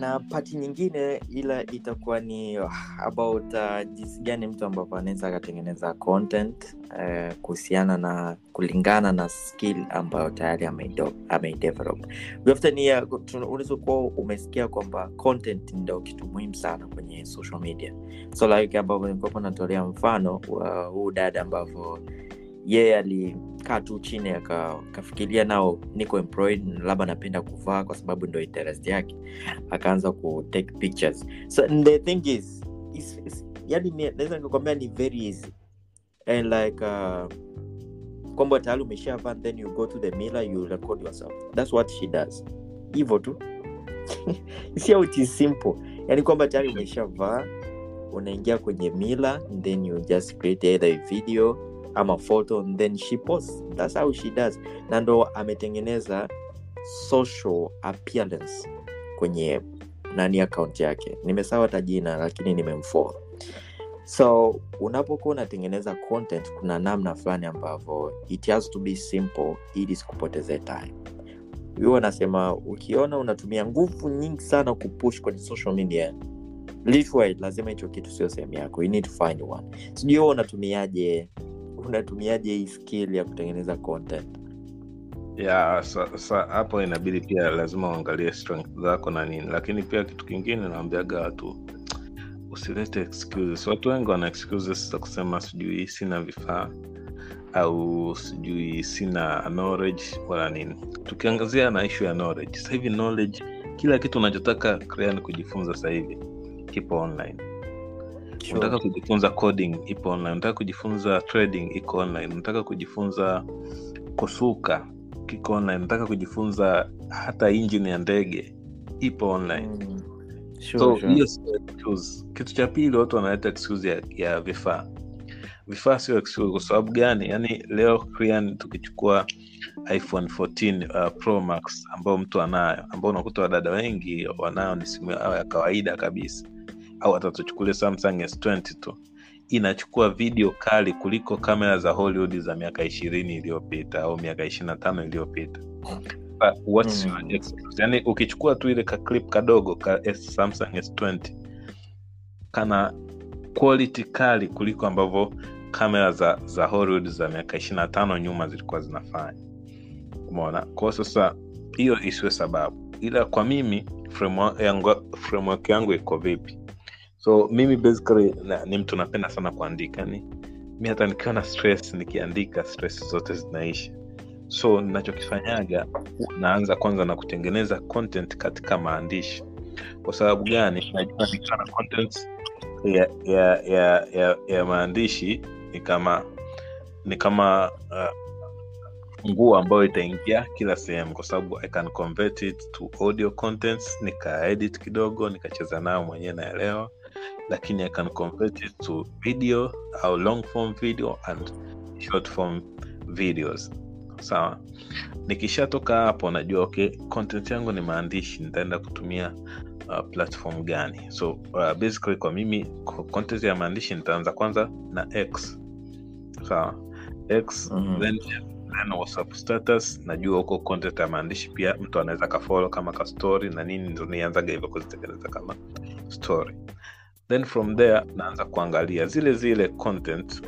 na pati nyingine ila itakuwa ni about uh, jinsi gani mtu ambapo anaweza akatengeneza content uh, kuhusiana na kulingana na skill ambayo tayari ameidevelop unaweza kuwa umesikia kwamba content ndo kitu muhimu sana kwenye social media. So like ambavyo nilikuwa natolea mfano wa huu dada ambavyo yeye alikaa tu chini aka- akafikiria nao niko employed labda napenda kuvaa kwa sababu ndo interest yake. Akaanza ku take pictures. So the thing is, yani naweza nikakwambia ni very easy. And like uh, kwamba tayari umeshavaa then you go to the miller you record yourself. That's what she does. Hivyo tu. Simple. Yani kwamba tayari umeshavaa unaingia kwenye mila then you just create either a video ama photo and then she posts. That's how she does. Na ndo ametengeneza social appearance kwenye nani account yake. Nimesawa hata jina lakini nimemfollow. So unapokuwa unatengeneza content kuna namna fulani ambavyo it has to be simple ili sikupoteze time. Huyo anasema ukiona unatumia nguvu nyingi sana kupush kwenye social media lazima hicho kitu sio sehemu yako. You need to find one. Sijui wewe unatumiaje unatumiaje hii skill ya kutengeneza content? Ya sa, hapo inabidi pia lazima uangalie strength zako na nini. Lakini pia kitu kingine naambiaga watu usilete excuses. Watu wengi wana excuses za kusema sijui sina vifaa au sijui sina knowledge wala nini. Tukiangazia na ishu ya knowledge sahivi hivi knowledge kila kitu unachotaka kujifunza sahivi kipo online unataka kujifunza coding ipo online. Unataka kujifunza trading iko online. Unataka kujifunza kusuka kiko online. Unataka kujifunza hata injini ya ndege ipo online. Mm. Sure, so sure. hiyo sio excuse. kitu cha pili watu wanaleta excuse ya, ya vifaa. Vifaa sio excuse. Kwa sababu gani? Yani leo Korean, tukichukua iphone 14 uh, pro max ambayo mtu anayo ambao unakuta wadada wengi wanayo ni simu yao ya kawaida kabisa au hata tuchukulie samsung s20 tu. Inachukua video kali kuliko kamera za hollywood za miaka ishirini iliyopita au miaka ishiri na tano iliyopita. Mm. yani ukichukua tu ile kaclip kadogo ka S, samsung s20 kana quality kali kuliko ambavyo kamera za za hollywood za miaka ishiri na tano nyuma zilikuwa zinafanya. Umeona? Kwao sasa hiyo isiwe sababu. Ila kwa mimi framework yangu, framework yangu iko vipi so mimi basically na, ni mtu napenda sana kuandika ni mi hata nikiwa na stress nikiandika stress zote zinaisha. So nachokifanyaga naanza kwanza na kutengeneza content katika maandishi. Kwa sababu gani? Najua nikiwa na content ya ya ya ya, ya maandishi ni kama ni kama uh, nguo ambayo itaingia kila sehemu. Kwa sababu i can convert it to audio contents nikaedit kidogo nikacheza nayo mwenyewe naelewa lakini i can convert it to video au long form video and short form videos. Sawa. Nikishatoka hapo najua okay content yangu ni maandishi nitaenda kutumia uh, platform gani? So uh, basically kwa mimi content ya maandishi nitaanza kwanza na x. Sawa. X Mhm. then then whatsapp status. Najua huko content ya maandishi pia mtu anaweza kafolo kama ka story na nini ndo nianzaga hivyo kuzitengeneza kama story then from there naanza kuangalia zile zile content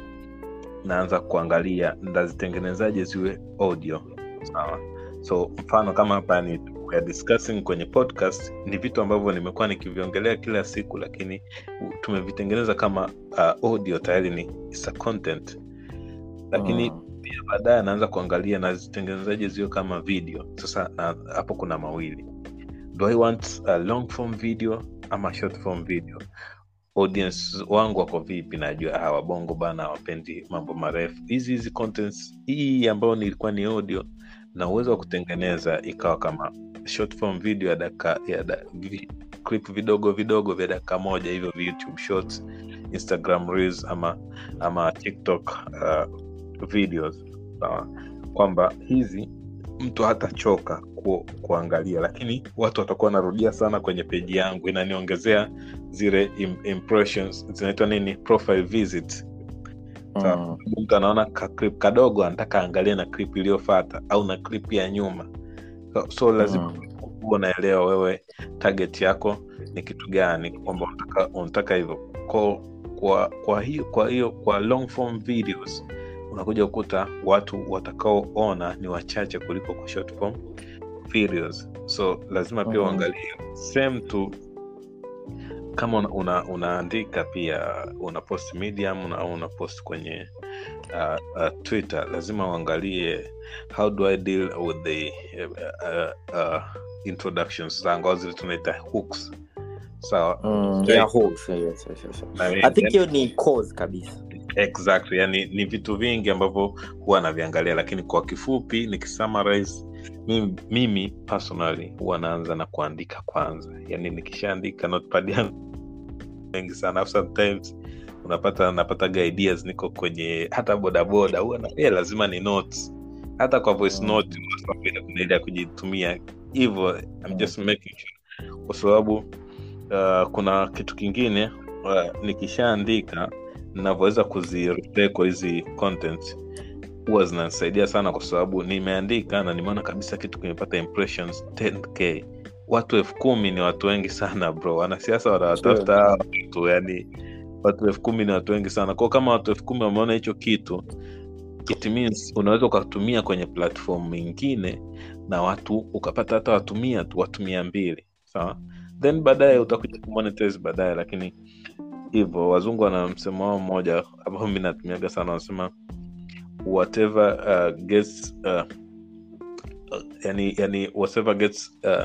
naanza kuangalia ndazitengenezaje ziwe audio. Sawa? So mfano kama hapa ni we are discussing kwenye podcast ni vitu ambavyo nimekuwa nikiviongelea kila siku lakini tumevitengeneza kama uh, audio tayari ni it's a content. Lakini hmm. pia baadaye anaanza kuangalia nazitengenezaje ziwe kama video. Sasa na, hapo kuna mawili. Do i want a long form video ama short form video audience wangu wako vipi? Najua hawabongo bana hawapendi mambo marefu. Hizi hizi contents hii ambayo nilikuwa ni audio na uwezo wa kutengeneza ikawa kama short form video ya daka ya da, vi, clip vidogo vidogo vya dakika moja hivyo youtube shorts instagram reels ama ama tiktok uh, videos. Uh, kwamba hizi mtu hatachoka ku, kuangalia lakini watu watakuwa wanarudia sana kwenye peji yangu inaniongezea zile im, impressions zinaitwa nini profile visit. Mm. mtu anaona ka clip kadogo anataka aangalie na clip iliyofata au na clip ya nyuma so, so lazima Mm. huwa unaelewa wewe target yako ni kitu gani kwamba unataka, hivyo kwa, kwa, kwa hiyo kwa hiyo kwa long form videos unakuja kukuta watu watakaoona ni wachache kuliko kwa short form videos so lazima pia Mhm. uangalie same tu kama una, una, unaandika pia una post medium una, una post kwenye uh, uh, twitter lazima uangalie how do i deal with the uh, uh, uh, introductions zangu au zile tunaita hooks. Sawa? Mm, yeah, hooks, yes, yes, yes, yes. Na- I think hiyo ni cause kabisa exactly yani ni vitu vingi ambavyo huwa naviangalia lakini kwa kifupi nikisummarize mimi, mimi personally huwa naanza na kuandika kwanza. Yani nikishaandika notepad yangu mengi sana sometimes unapata napataga ideas niko kwenye hata bodaboda huwa na yeah, lazima ni notes. Hata kwa voice note WhatsApp kuna ile ya kujitumia. Hivyo I'm just making sure. Kwa sababu uh, kuna kitu kingine uh, nikishaandika navyoweza kuzirepeko hizi content huwa zinanisaidia sana kwa sababu nimeandika na nimeona kabisa kitu kimepata impressions 10k watu elfu kumi ni watu wengi sana bro. Wanasiasa wanawatafuta hawa watu yani watu elfu kumi ni watu wengi sana. Kwao kama watu elfu kumi wameona hicho kitu it means unaweza ukatumia kwenye platform mingine na watu ukapata hata watumia tu watu mia mbili sawa? Then baadaye utakuja kumonetize baadaye lakini hivyo wazungu wana msemo wao mmoja ambao mi natumiaga sana wanasema whatever uh, gets uh, yani, yani whatever gets uh,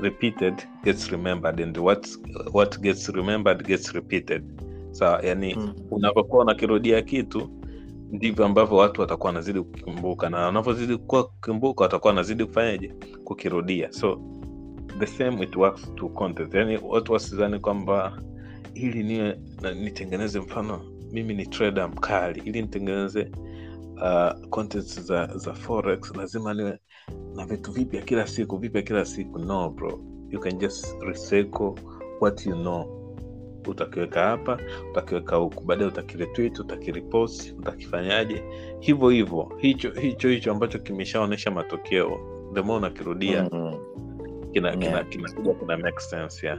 repeated gets remembered and what, what gets remembered gets repeated. Sawa yani Mm. unavyokuwa unakirudia kitu ndivyo ambavyo watu watakuwa wanazidi kukumbuka na wanavyozidi kuwa kukumbuka watakuwa wanazidi kufanyaje? Kukirudia. So the same it works to content. Yani watu wasizani kwamba ili niwe nitengeneze mfano mimi ni trader mkali. Ili nitengeneze uh, contents za za forex lazima niwe na vitu vipya kila siku vipya kila siku. No bro. You can just recycle what you know. Utakiweka hapa utakiweka huku. Baadaye utakiretweet utakirepost utakifanyaje? Hivyo hivyo hicho hicho hicho ambacho kimeshaonyesha matokeo. The more unakirudia Mm. kina kina Yeah. kina kina, kina make sense yeah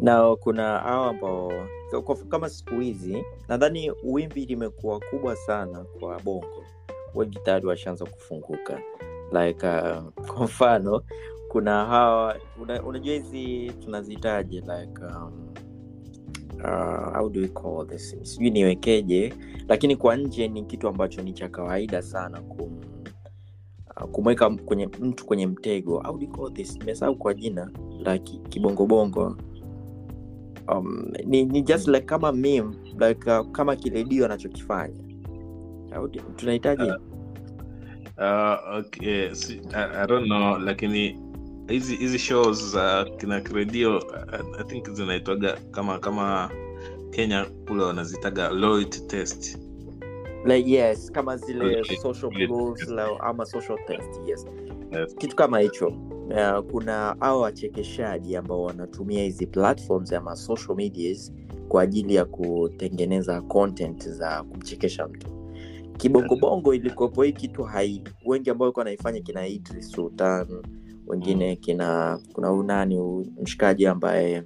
Na kuna hao ambao kama siku hizi nadhani wimbi limekuwa kubwa sana kwa bongo. Wengi tayari washaanza kufunguka. Like uh, kwa mfano kuna hawa una, unajua hizi tunazihitaji like um, uh, how do we call this? Sijui niwekeje lakini kwa nje ni kitu ambacho ni cha kawaida sana kum, kumweka kwenye mtu kwenye mtego. Au nimesahau kwa jina la ki- kibongobongo. Um, ni, ni just like kama meme, like uh, kama kiredio anachokifanya. Tunahitaji uh, okay. si, lakini hizi hizi shows za uh, kina kiredio uh, i think zinaitwaga kama kama kenya kule wanazitaga test like, yes kama zile Okay. social blues la- ama social test yes. Yes. kitu kama hicho uh, kuna au wachekeshaji ambao wanatumia hizi platforms ama social medias kwa ajili ya kutengeneza content za kumchekesha mtu. Kibongobongo ilikopo hii kitu hai wengi ambao walikuwa wanaifanya kina Idris Sultan wengine kina kuna unani mshikaji ambaye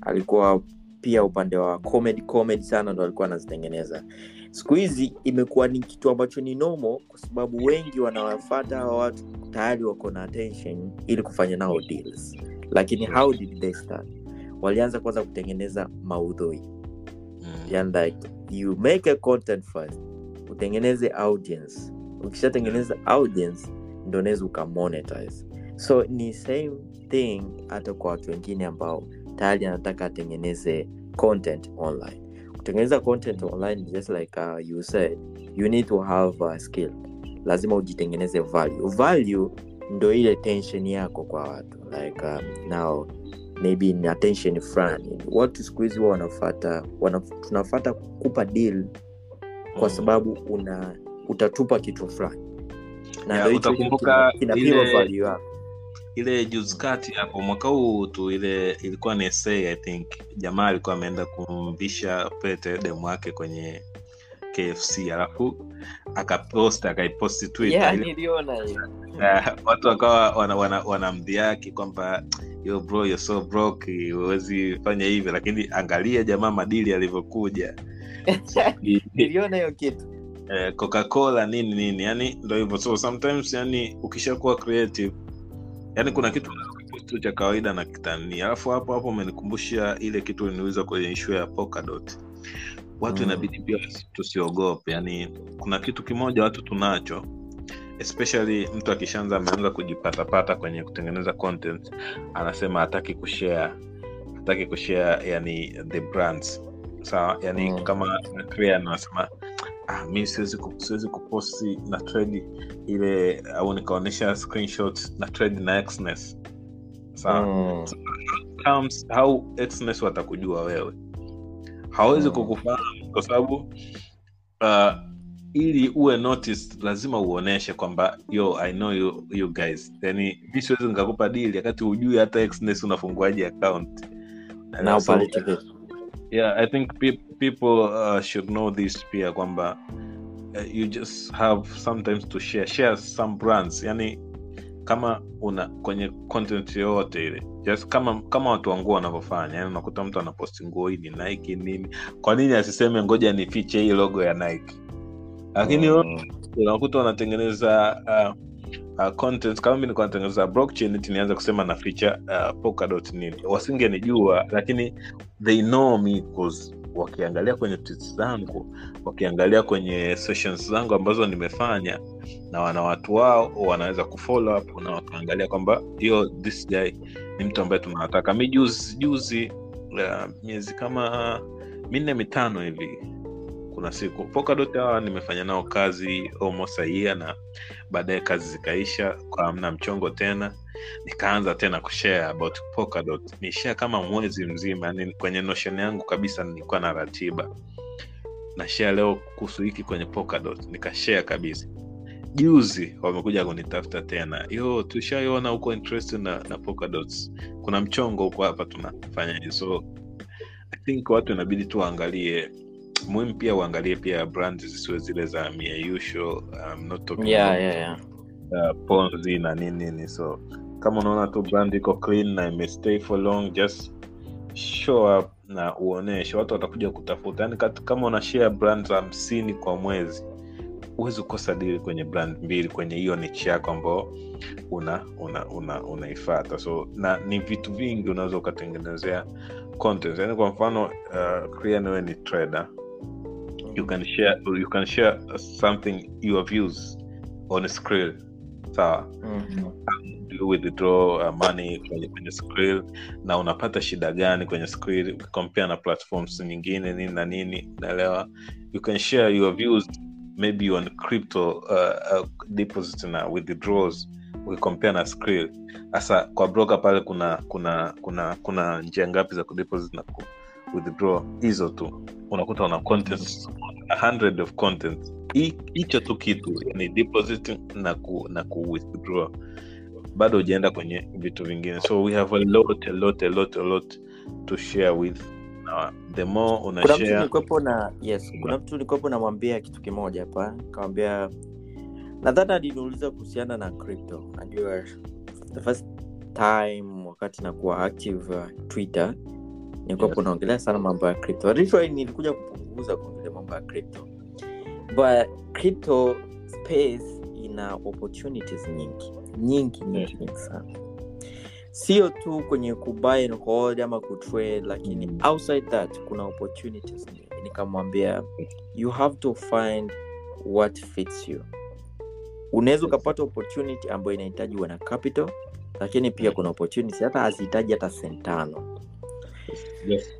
alikuwa pia upande wa comedy comedy sana ndo alikuwa anazitengeneza siku hizi imekuwa ni kitu ambacho ni nomo kwa sababu wengi wanawafata hawa watu tayari wako na attention ili kufanya nao deals. Lakini how did they start? Walianza kwanza kutengeneza maudhui. Mm. yani like you make a content first utengeneze audience. Ukishatengeneza audience ndo unaweza ukamonetize. So ni same thing hata kwa watu wengine ambao tayari anataka atengeneze content online kutengeneza content online just like uh, you said you need to have a skill. Lazima ujitengeneze value. Value ndo ile tension yako kwa watu. Like um, now maybe ni attention fulani. Watu siku hizi huwa wanafata wana, tunafata kupa deal kwa Mm. sababu una utatupa kitu fulani. Na hicho utakumbuka ile- value yako ile juzi kati hapo mwaka huu tu ile ilikuwa ni essay, i think. Jamaa alikuwa ameenda kumvisha pete demu wake kwenye kfc alafu akapost akaiposti watu wakawa wanamdhiaki wana, wana kwamba yo bro you're so broke huwezi fanya hivyo. Lakini angalia jamaa madili alivyokuja. Niliona hiyo kitu. Eh, coca-cola nini nini. Yani ndo hivyo. So sometimes yani ukishakuwa creative yani kuna kitu kitu cha kawaida na kitani. Alafu hapo hapo umenikumbusha ile kitu uliniuliza kwenye ishu ya Polkadot watu Mm. inabidi pia tusiogope. Yani kuna kitu kimoja watu tunacho especially mtu akishaanza ameanza kujipatapata kwenye kutengeneza content anasema hataki kushare hataki kushare yani the brands. Sawa? Yani Mm. kama anasema ah, mi siwezi siwezi kuposti na trade ile au nikaonyesha screenshot na trade na Xness. Sawa Mm. so, how Xness watakujua wewe. Hawezi Mm. kukufahamu kwa sababu uh, ili uwe noticed lazima uoneshe kwamba yo i know you, you guys. Yani mi siwezi nikakupa dili wakati hujui hata Xness unafunguaji account. Na So, yeah i think pe- people uh, should know this pia kwamba uh, you just have sometimes to share share some brands. Yani kama una kwenye content yoyote ile just kama kama watu wa nguo wanavyofanya yani unakuta mtu anaposti nguo hii ni nike nini. Kwa nini asiseme ngoja nifiche hii logo ya nike? Lakini Mm. unakuta unatengeneza uh, uh, content kama mi nilikuwa natengeneza blockchain eti nianza kusema na feature uh, Polkadot nini. Wasingenijua lakini they know me cause wakiangalia kwenye zangu wakiangalia kwenye sessions zangu ambazo nimefanya na wana watu wao wanaweza kufollow up na wakaangalia kwamba hiyo this guy ni mtu ambaye tunawataka. Mi juzi juzi uh, miezi kama minne mitano hivi kuna siku pokadot hawa nimefanya nao kazi almost a na baadaye kazi zikaisha kwa amna mchongo tena nikaanza tena kushare about Polkadot ni share kama mwezi mzima yani kwenye notion yangu kabisa nilikuwa na ratiba. Na share leo kuhusu hiki kwenye Polkadot nikashare kabisa. Juzi wamekuja kunitafuta tena. Yo tushaiona huko interest na, na Polkadots kuna mchongo huko hapa tunafanya so i think watu inabidi tu waangalie. Muhimu pia uangalie pia brand zisiwe zile za mieyusho. Um, not talking yeah, yeah, yeah. uh, ponzi na nini ni so kama unaona tu brand iko clean na imestay for long just show up na uoneshe. Watu watakuja kutafuta. Yani kama una share brand hamsini kwa mwezi huwezi kukosa dili kwenye brand mbili kwenye hiyo nichi yako ambao una una una unaifata. So na ni vitu vingi unaweza ukatengenezea content yani kwa mfano uh, wewe ni trader. You can share you can share something your views on screen. Sawa? Mhm. you withdraw uh, money kwenye, kwenye screen na unapata shida gani kwenye screen ukikompea na platforms nyingine nini na nini naelewa you can share your views maybe on crypto uh, uh, deposit na withdrawals ukicompare na screen. Hasa kwa broker pale kuna kuna kuna kuna njia ngapi za kudeposit na ku withdraw. Hizo tu. Unakuta una content a of content hicho tu kitu yani deposit na ku, na ku withdraw bado hujaenda kwenye vitu vingine. So we have a lot a lot a lot a lot to share with. Na the more una kuna mtu share na yes kuna mtu nilikuwepo namwambia kitu kimoja hapa. Kawambia nadhani aliniuliza kuhusiana na crypto. Najua the first time wakati nakuwa active uh, twitter nilikuwapo naongelea sana mambo ya crypto. Literally nilikuja kupunguza kuongelea mambo ya crypto. But crypto space ina opportunities nyingi nyingi nyingi nyingi sana. Sio tu kwenye kubuy and hold ama kutrade lakini outside that kuna opportunities nikamwambia you have to find what fits you. Unaweza ukapata opportunity ambayo inahitaji wana capital lakini pia kuna opportunity hata hazihitaji hata sentano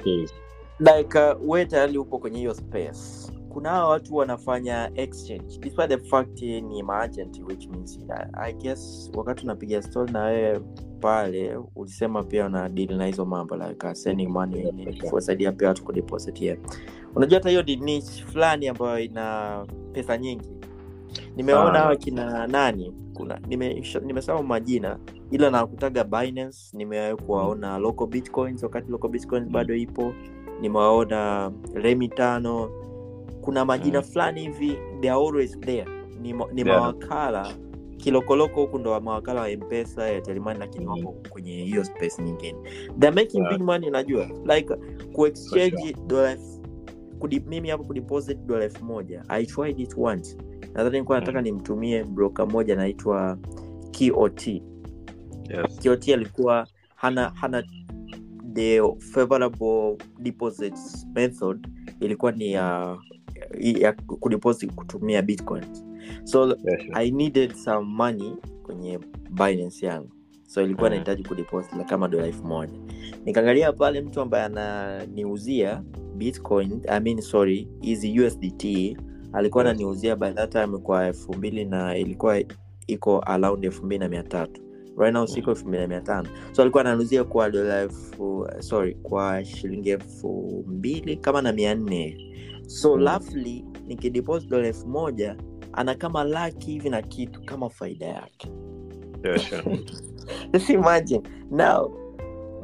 yes. Like uh, we tayari upo kwenye hiyo space. Kuna hawa watu wanafanya exchange. Despite the fact ni maagent which means I, i guess wakati unapiga story na wewe pale ulisema pia una deal na hizo mambo like uh, sending money kuwasaidia pia watu kudeposit yeah. unajua hata hiyo ni niche fulani ambayo ina pesa nyingi. Nimeona hawa kina nani kuna nimesahau nime majina ila nakutaga binance nimewahi kuwaona local bitcoins wakati local bitcoins bado ipo nimewaona remi tano kuna majina Mm. fulani hivi they are always there ni, ni Yeah. mawakala kilokoloko huku ndo mawakala wa mpesa ya telemani lakini Mm. wapo kwenye hiyo space nyingine they're making Yeah. big money unajua like kuexchange dola kudi, mimi hapo kudeposit dola elfu moja i tried it once nadhani nilikuwa nataka Mm. nimtumie broka moja anaitwa kot Yes. kot alikuwa hana hana the favorable deposits method ilikuwa ni ya ya kudeposit kutumia bitcoin so yes, sure. i needed some money kwenye binance yangu. So ilikuwa Mm. nahitaji kudeposit la kama dola elfu moja. Nikaangalia pale mtu ambaye ananiuzia bitcoin I mean sorry hizi usdt alikuwa ananiuzia by that time kwa elfu mbili na ilikuwa iko around elfu mbili na mia tatu right now siko elfu mbili na mia tano. So alikuwa ananuzia kwa dola elfu sorry kwa shilingi elfu mbili kama na mia nne. So Mm. lafly nikideposit dola elfu moja ana kama laki hivi na kitu kama faida yake. Yeah, sure. Just imagine. Now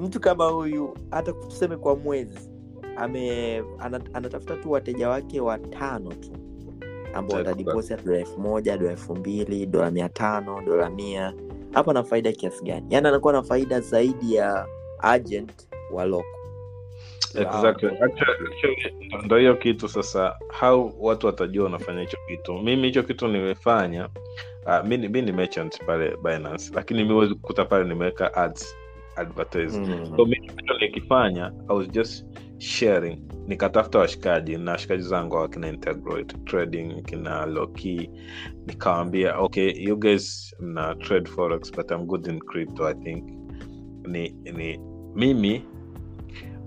mtu kama huyu hata tuseme kwa mwezi ame ana, anatafuta tu wateja wake watano tu ambao Yeah, watadeposit dola elfu moja dola elfu mbili dola mia tano dola mia hapo ana faida kiasi gani? Yaani anakuwa na faida zaidi ya agent wa loko Exactly. Ndo- hiyo kitu sasa how watu watajua unafanya hicho kitu. Mimi hicho kitu nimefanya uh, mi, ni- mi ni merchant pale binance lakini mi huwezi kukuta pale nimeweka ads advertise. Mm. so mi kitu nikifanya i was just sharing. Nikatafuta washikaji na washikaji zangu hawa kina integrate trading kina loki. Nikawambia okay you guys mna trade forex but i'm good in crypto i think. Ni, ni mimi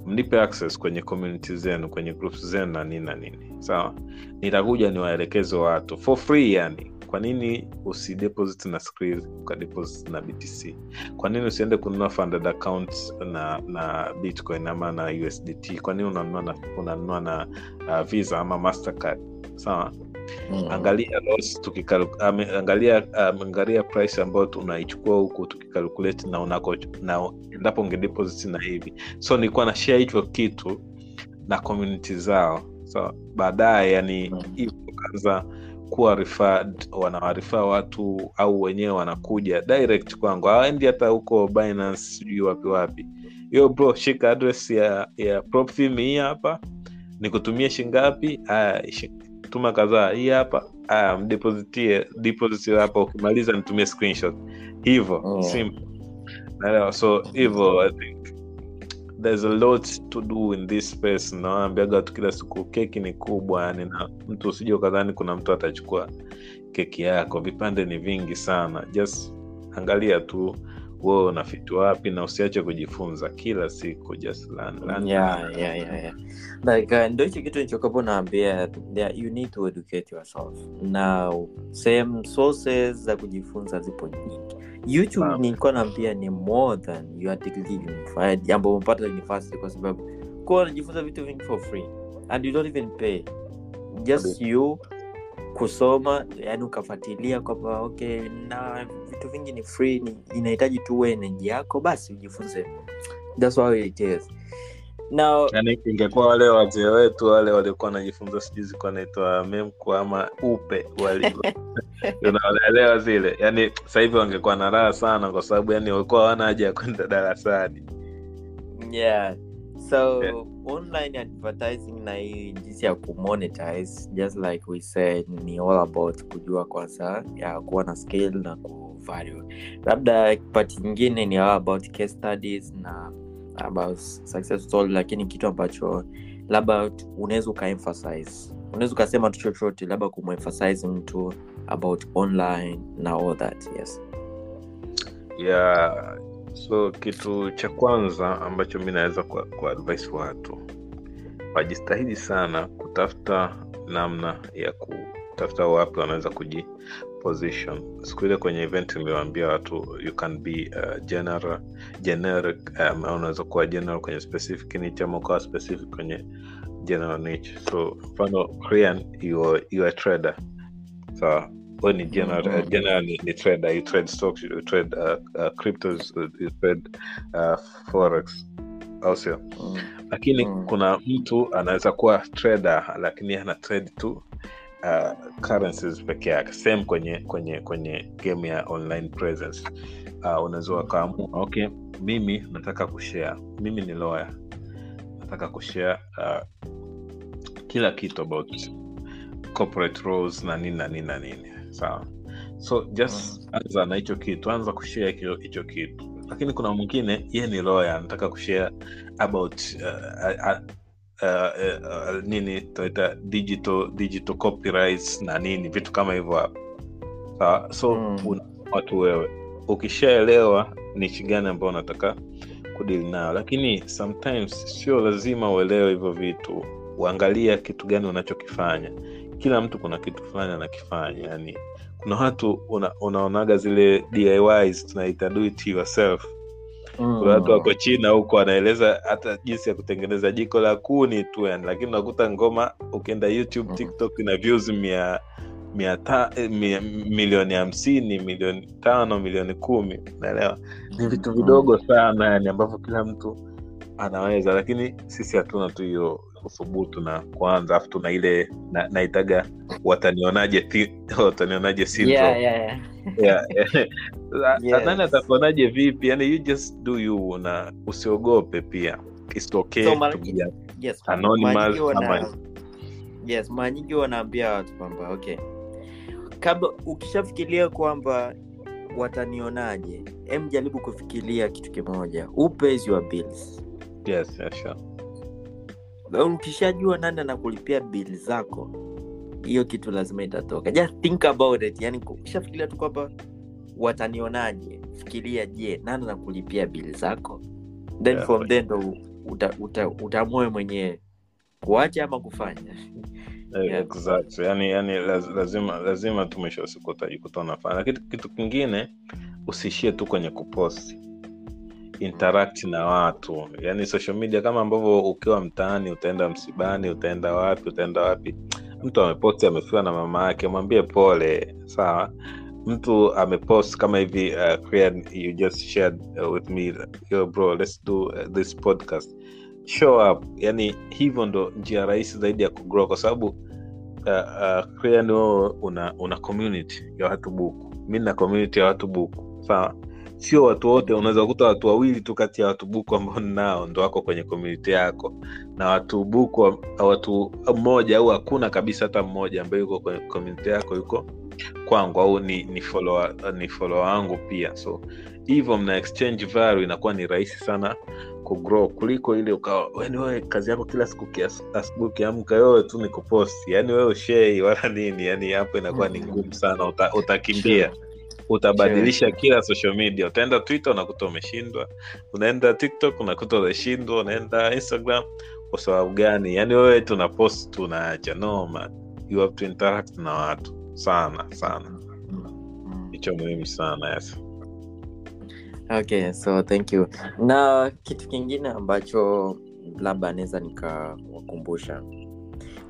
mnipe access kwenye community zenu kwenye groups zenu na nini na nini. Sawa? Nitakuja niwaelekeze watu. For free yani kwa nini usideposit na Skrill, ukadeposit na btc kwa nini usiende kununua funded account na na bitcoin ama na usdt kwa nini unanunua na, unanunua na uh, visa ama mastercard? Sawa? Mm. angalia loss tukikalu- ame- angalia um, angalia price ambayo tunaichukua huku tukikalkulate na unako na endapo ungedeposit na hivi. So nilikuwa na share hicho kitu na community zao. So baadaye yani Mm. hivyo kaanza kuwa referred wanawarifaa watu au wenyewe wanakuja direct kwangu. Hawaendi hata huko binance sijui wapi wapi. Hiyo bro shika address ya ya propfim hii hapa. Nikutumie shingapi haya tuma kadhaa. Hii hapa. Haya mdepositie deposit hapa. Ukimaliza nitumie screenshot. Hivo oh. simple. Naelewa? So hivo i think there's a lot to do in this space. Nawaambiaga watu kila siku keki ni kubwa yani na mtu usija ukadhani kuna mtu atachukua keki yako. Vipande ni vingi sana. Just angalia tu wewe unafiti wapi na usiache kujifunza kila siku just learn, learn, yeah, learn. yeah, yeah, yeah. like uh, ndo hicho kitu nichokapo naambia you need to educate yourself. Now same sources za kujifunza zipo nyingi youtube Naam. nilikuwa naambia ni more than your degree unified ambao umepata university kwa sababu kuwa unajifunza vitu vingi for free and you don't even pay just okay. you kusoma yani ukafuatilia kwamba okay na vitu vingi ni free ni, inahitaji tu uwe eneji yako basi ujifunze that's how it is now yani ingekuwa wale wazee wetu wale waliokuwa wanajifunza sijui zikuwa naitwa memku ama upe unaelewa zile. Yani sahivi wangekuwa na raha sana kwa sababu yani walikuwa hawana haja ya kwenda darasani. Yeah. So Yeah. online advertising na hii jinsi ya kumonetize just like we said ni all about kujua kwanza ya kuwa na skill na kuvalue labda pati nyingine ni all about case studies na about success story lakini kitu ambacho labda unaweza ukaemphasize unaweza ukasema tu chochote labda kumemphasize mtu about online na all that yes. Yeah so kitu cha kwanza ambacho mi naweza kwa watu wajistahidi sana kutafuta namna ya kutafuta wapi wanaweza kuji position siku ile kwenye event niliwaambia watu you can be uh, general generic um, unaweza kuwa general kwenye specific niche ama ukawa specific kwenye general niche. So mfano Korean you are, you are trader. Sawa we ni general, uh, general ni, ni trader. You trade stocks you trade uh, uh, cryptos uh, you trade uh, forex. Au sio? Mm. Lakini Mm. kuna mtu anaweza kuwa trader lakini ana trade tu uh, currencies peke yake. Same kwenye kwenye kwenye game ya online presence. Uh, unaweza wakaamua okay mimi nataka kushare. Mimi ni lawyer. Nataka kushare uh, kila kitu about corporate roles na nini na nini na nini. Sawa. So just anza na hicho kitu. Anza kushare hicho kitu lakini kuna mwingine ye ni lawyer anataka kushare about uh, uh, uh, uh, nini tunaita digital digital copyrights na nini vitu kama hivyo hapo. Sawa so Mm. una watu wewe. Ukishaelewa nichi gani ambao unataka kudili nayo lakini sometimes sio lazima uelewe hivyo vitu. Uangalia kitu gani unachokifanya. Kila mtu kuna kitu fulani anakifanya yani kuna watu una, unaonaga zile DIYs tunaita do it yourself. Kuna watu wako china huko wanaeleza hata jinsi ya kutengeneza jiko la kuni tu yani lakini unakuta ngoma ukienda youtube tiktok ina views mia, mia ta, eh, mia, milioni hamsini milioni tano milioni kumi. Unaelewa? Ni vitu vidogo sana yani ambavyo kila mtu anaweza lakini sisi hatuna tu hiyo uthubutu na kwanza afu tuna ile na, naitaga watanionaje watanionaje yeah, yeah, yeah. yeah. Yes. atakuonaje vipi yani you just do you na usiogope pia It's okay So, mara yes, Anonymous mara nyingi wana- yes mara nyingi wanaambia watu kwamba okay kabla ukishafikiria kwamba watanionaje em jaribu kufikiria kitu kimoja who pays your bills yes, yeah, sure. Ukishajua nani anakulipia bili zako hiyo kitu lazima itatoka. Just think about it. Yani ukishafikiria tu kwamba watanionaje? Fikiria je nani anakulipia bili zako? Then Yeah. from then ndo uta, uta, utaamue mwenyewe kuacha ama kufanya. Eh, Yeah. exactly. yani, yani lazima lazima tu mwisho wa siku utajikuta unafanya. Lakini kitu kingine usiishie tu kwenye kuposti interact na watu. Yani social media kama ambavyo ukiwa mtaani utaenda msibani utaenda wapi utaenda wapi. Mtu ameposti amefiwa na mama yake mwambie pole. Sawa? Mtu amepost kama hivi uh, Krian, you just shared uh, with me yo bro let's do uh, this podcast. Show up. Yani hivyo ndo njia rahisi zaidi ya kugrow kwa sababu uh, uh, una una community ya watu buku. Mi na community ya watu buku. Sawa sio watu wote unaweza kukuta watu wawili tu kati ya watu buku ambao ninao ndo wako kwenye komuniti yako. Na watu buku watu mmoja au hakuna kabisa hata mmoja ambaye yuko kwenye komuniti yako yuko kwangu au ni ni follower, ni follower wangu pia. So hivyo mna exchange value inakuwa ni rahisi sana kugrow kuliko ile ukawa wewe kazi yako kila siku asubuhi ukiamka wewe tu ni kuposti. Yani wewe shei wala nini yani hapo inakuwa ni ngumu sana uta, utakimbia utabadilisha kila social media. Utaenda twitter unakuta umeshindwa. Unaenda tiktok unakuta umeshindwa. Unaenda instagram kwa sababu gani? Yani wewe tuna post tunaacha noma you have to interact na watu. Sana sana. Hicho muhimu sana yes. okay so thank you. Na kitu kingine ambacho labda anaweza nikawakumbusha.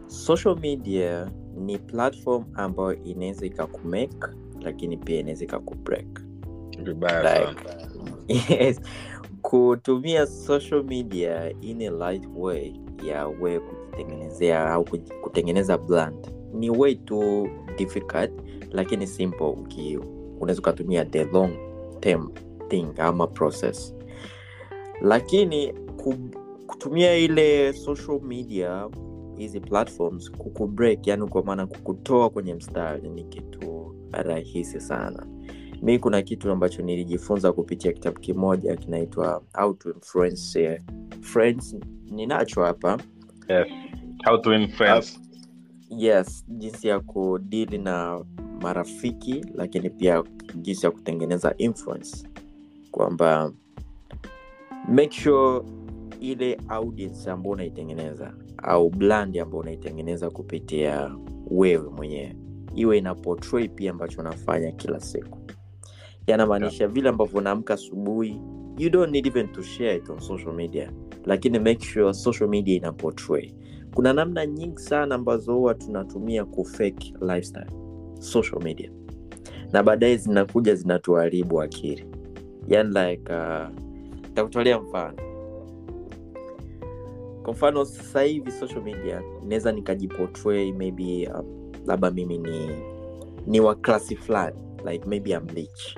Social media ni platform ambayo inaweza ikakumake lakini pia inaweza ikakubreak. Vibaya Like, yes. Kutumia social media in a light way ya we kujitengenezea au kutengeneza brand ni way too difficult lakini simple uki unaweza ukatumia the long term thing ama process. Lakini kutumia ile social media hizi platforms kukubreak yani kwa maana kukutoa kwenye mstari ni kitu rahisi sana. Mi kuna kitu ambacho nilijifunza kupitia kitabu kimoja kinaitwa how to influence friends. Ninacho hapa. Yes. how to influence. yes jinsi ya kudili na marafiki lakini pia jinsi ya kutengeneza influence. Kwamba make sure ile audience ambayo unaitengeneza au brand ambayo unaitengeneza kupitia wewe mwenyewe iwe ina portray pia ambacho unafanya kila siku. Yanamaanisha yeah. vile ambavyo unaamka asubuhi you don't need even to share it on social media lakini make sure social media ina portray. Kuna namna nyingi sana ambazo huwa tunatumia kufake lifestyle social media. Na baadaye zinakuja zinatuharibu akili. Yani like uh, takutolea mfano. Kwa mfano sasa hivi social media naweza nikajipotray maybe um, labda mimi ni ni wa klasi fulani like maybe I'm rich.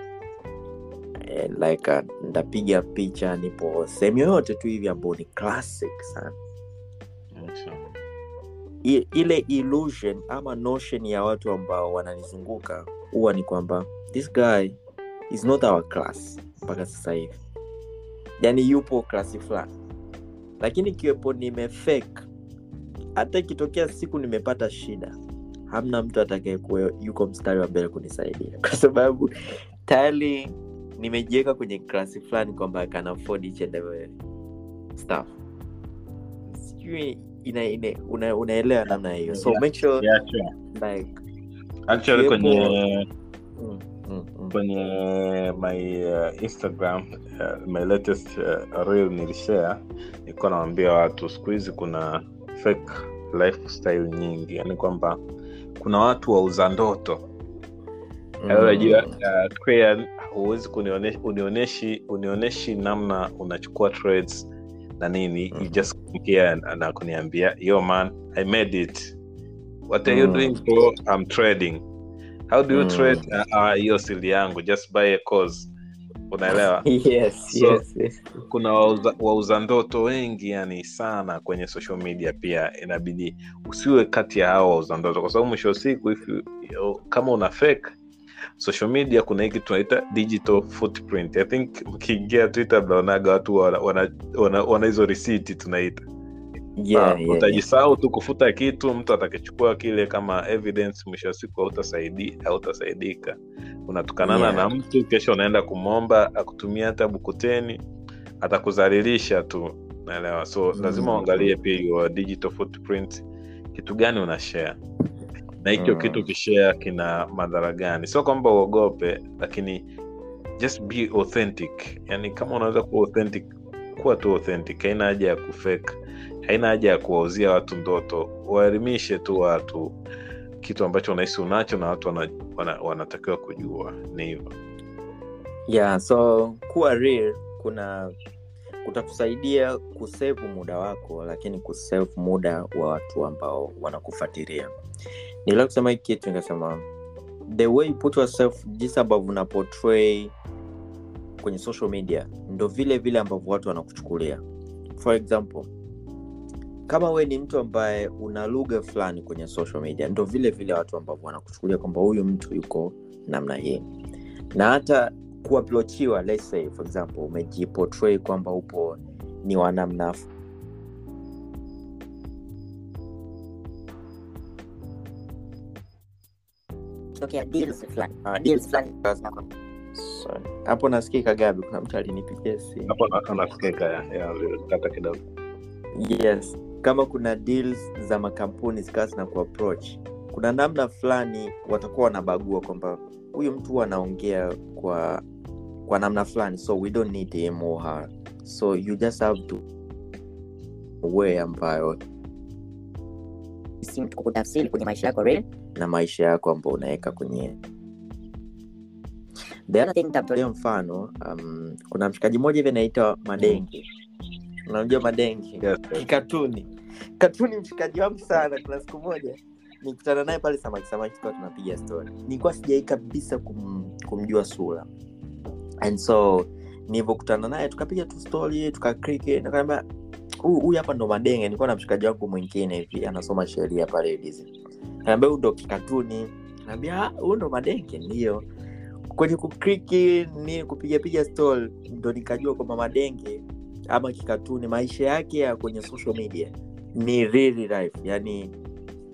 And like uh, ndapiga picha nipo sehemu yoyote tu hivi ambao ni classic sana. I, ile illusion ama notion ya watu ambao wananizunguka huwa ni kwamba this guy is not our class mpaka sasa hivi. Yani yupo klasi fulani. Lakini kiwepo nimefek hata ikitokea siku nimepata shida hamna mtu atakayekuwa yuko mstari wa mbele kunisaidia kwa sababu tayari nimejiweka kwenye klasi fulani kwamba can afford each and every stuff sijui ina, ina, una, unaelewa namna hiyo so Yeah. make sure yeah, sure. like actually kwenye mm, mm, mm. kwenye my uh, instagram uh, my latest uh, reel nilishare nilikuwa nawambia watu siku hizi kuna fake lifestyle nyingi yani kwamba kuna watu wauza ndoto Mm. unajua uh, huwezi unioneshi unioneshi namna unachukua trades na nini you Mhm. just come here na, kuniambia yo man i made it what are you Mm. doing bro i'm trading how do you Mm. trade uh, uh, hiyo sili yangu just buy a cause unaelewa? Yes, So- yes, yes. kuna wauza, wauza ndoto wengi yani sana kwenye social media pia. Inabidi usiwe kati ya hao wauza ndoto. Kwa sababu mwisho wa siku kama una fake social media kuna hiki tunaita digital footprint. I think mkiingia twitter mnaonaga watu wana, wana, wana, wana hizo risiti tunaita Yeah, Ah, yeah, yeah. utajisahau tu kufuta kitu mtu atakichukua kile kama evidence mwisho wa siku hautasaidi hautasaidika unatukanana Yeah. na mtu kesho unaenda kumwomba akutumia hata bukuteni atakuzalilisha tu naelewa so Mm. lazima uangalie pia your digital footprint kitu gani una na hicho Mm. kitu kishare kina madhara gani sio kwamba uogope lakini just be authentic yani kama unaweza kuwa authentic kuwa tu authentic haina haja ya kufake haina haja ya kuwauzia watu ndoto. Waelimishe tu watu kitu ambacho unahisi unacho na watu wana, wana, wanatakiwa kujua. Ni hivyo. Yeah so kuwa real kuna kutakusaidia kusevu muda wako lakini kusevu muda wa watu ambao wanakufuatilia. Nila kusema hii kitu nikasema the way you put yourself jinsi ambavyo una kwenye social media ndo vile vile ambavyo watu wanakuchukulia. For example kama we ni mtu ambaye una lugha fulani kwenye social media ndo vile vile watu ambavyo wanakuchukulia kwamba huyu mtu yuko namna hii. Na hata kuaplochiwa let's say for example umejiportray kwamba upo ni wanamna deals fulani. uh, deals fulani. zako Sorry. Hapo nasikika gabi kuna mtu alinipigia simu. Hapo na- nasikika ya, ya, kata kidogo. Yes. Kama kuna deals za makampuni zikawa zina kuapproach kuna namna fulani watakuwa wanabagua kwamba huyu mtu huwa anaongea kwa kwa namna fulani so we don't need him or her. So you just have to way ambayo kutafsiri kwenye maisha yako real. na maisha yako ambao unaweka kwenye nitamtolea tolea mfano um, kuna mshikaji mmoja hivi anaitwa madenge unamjua madenge yes, kikatuni katuni. Mshikaji wangu sana kuna siku moja nikutana naye pale samaki samaki tukawa tunapiga stori, nilikuwa sijai kabisa kum, kumjua sura. And so nilivyokutana naye tukapiga tu stori, tukakriki nikaambia huyu hapa ndo madenge nilikuwa na mshikaji wangu mwingine hivi anasoma sheria pale dizi naambia huu ndo kikatuni naambia "Ah, huu ndo madenge ndio kwenye kukriki ni kupigapiga stol ndo nikajua kwamba madenge ama kikatuni maisha yake ya kwenye social media ni really life yani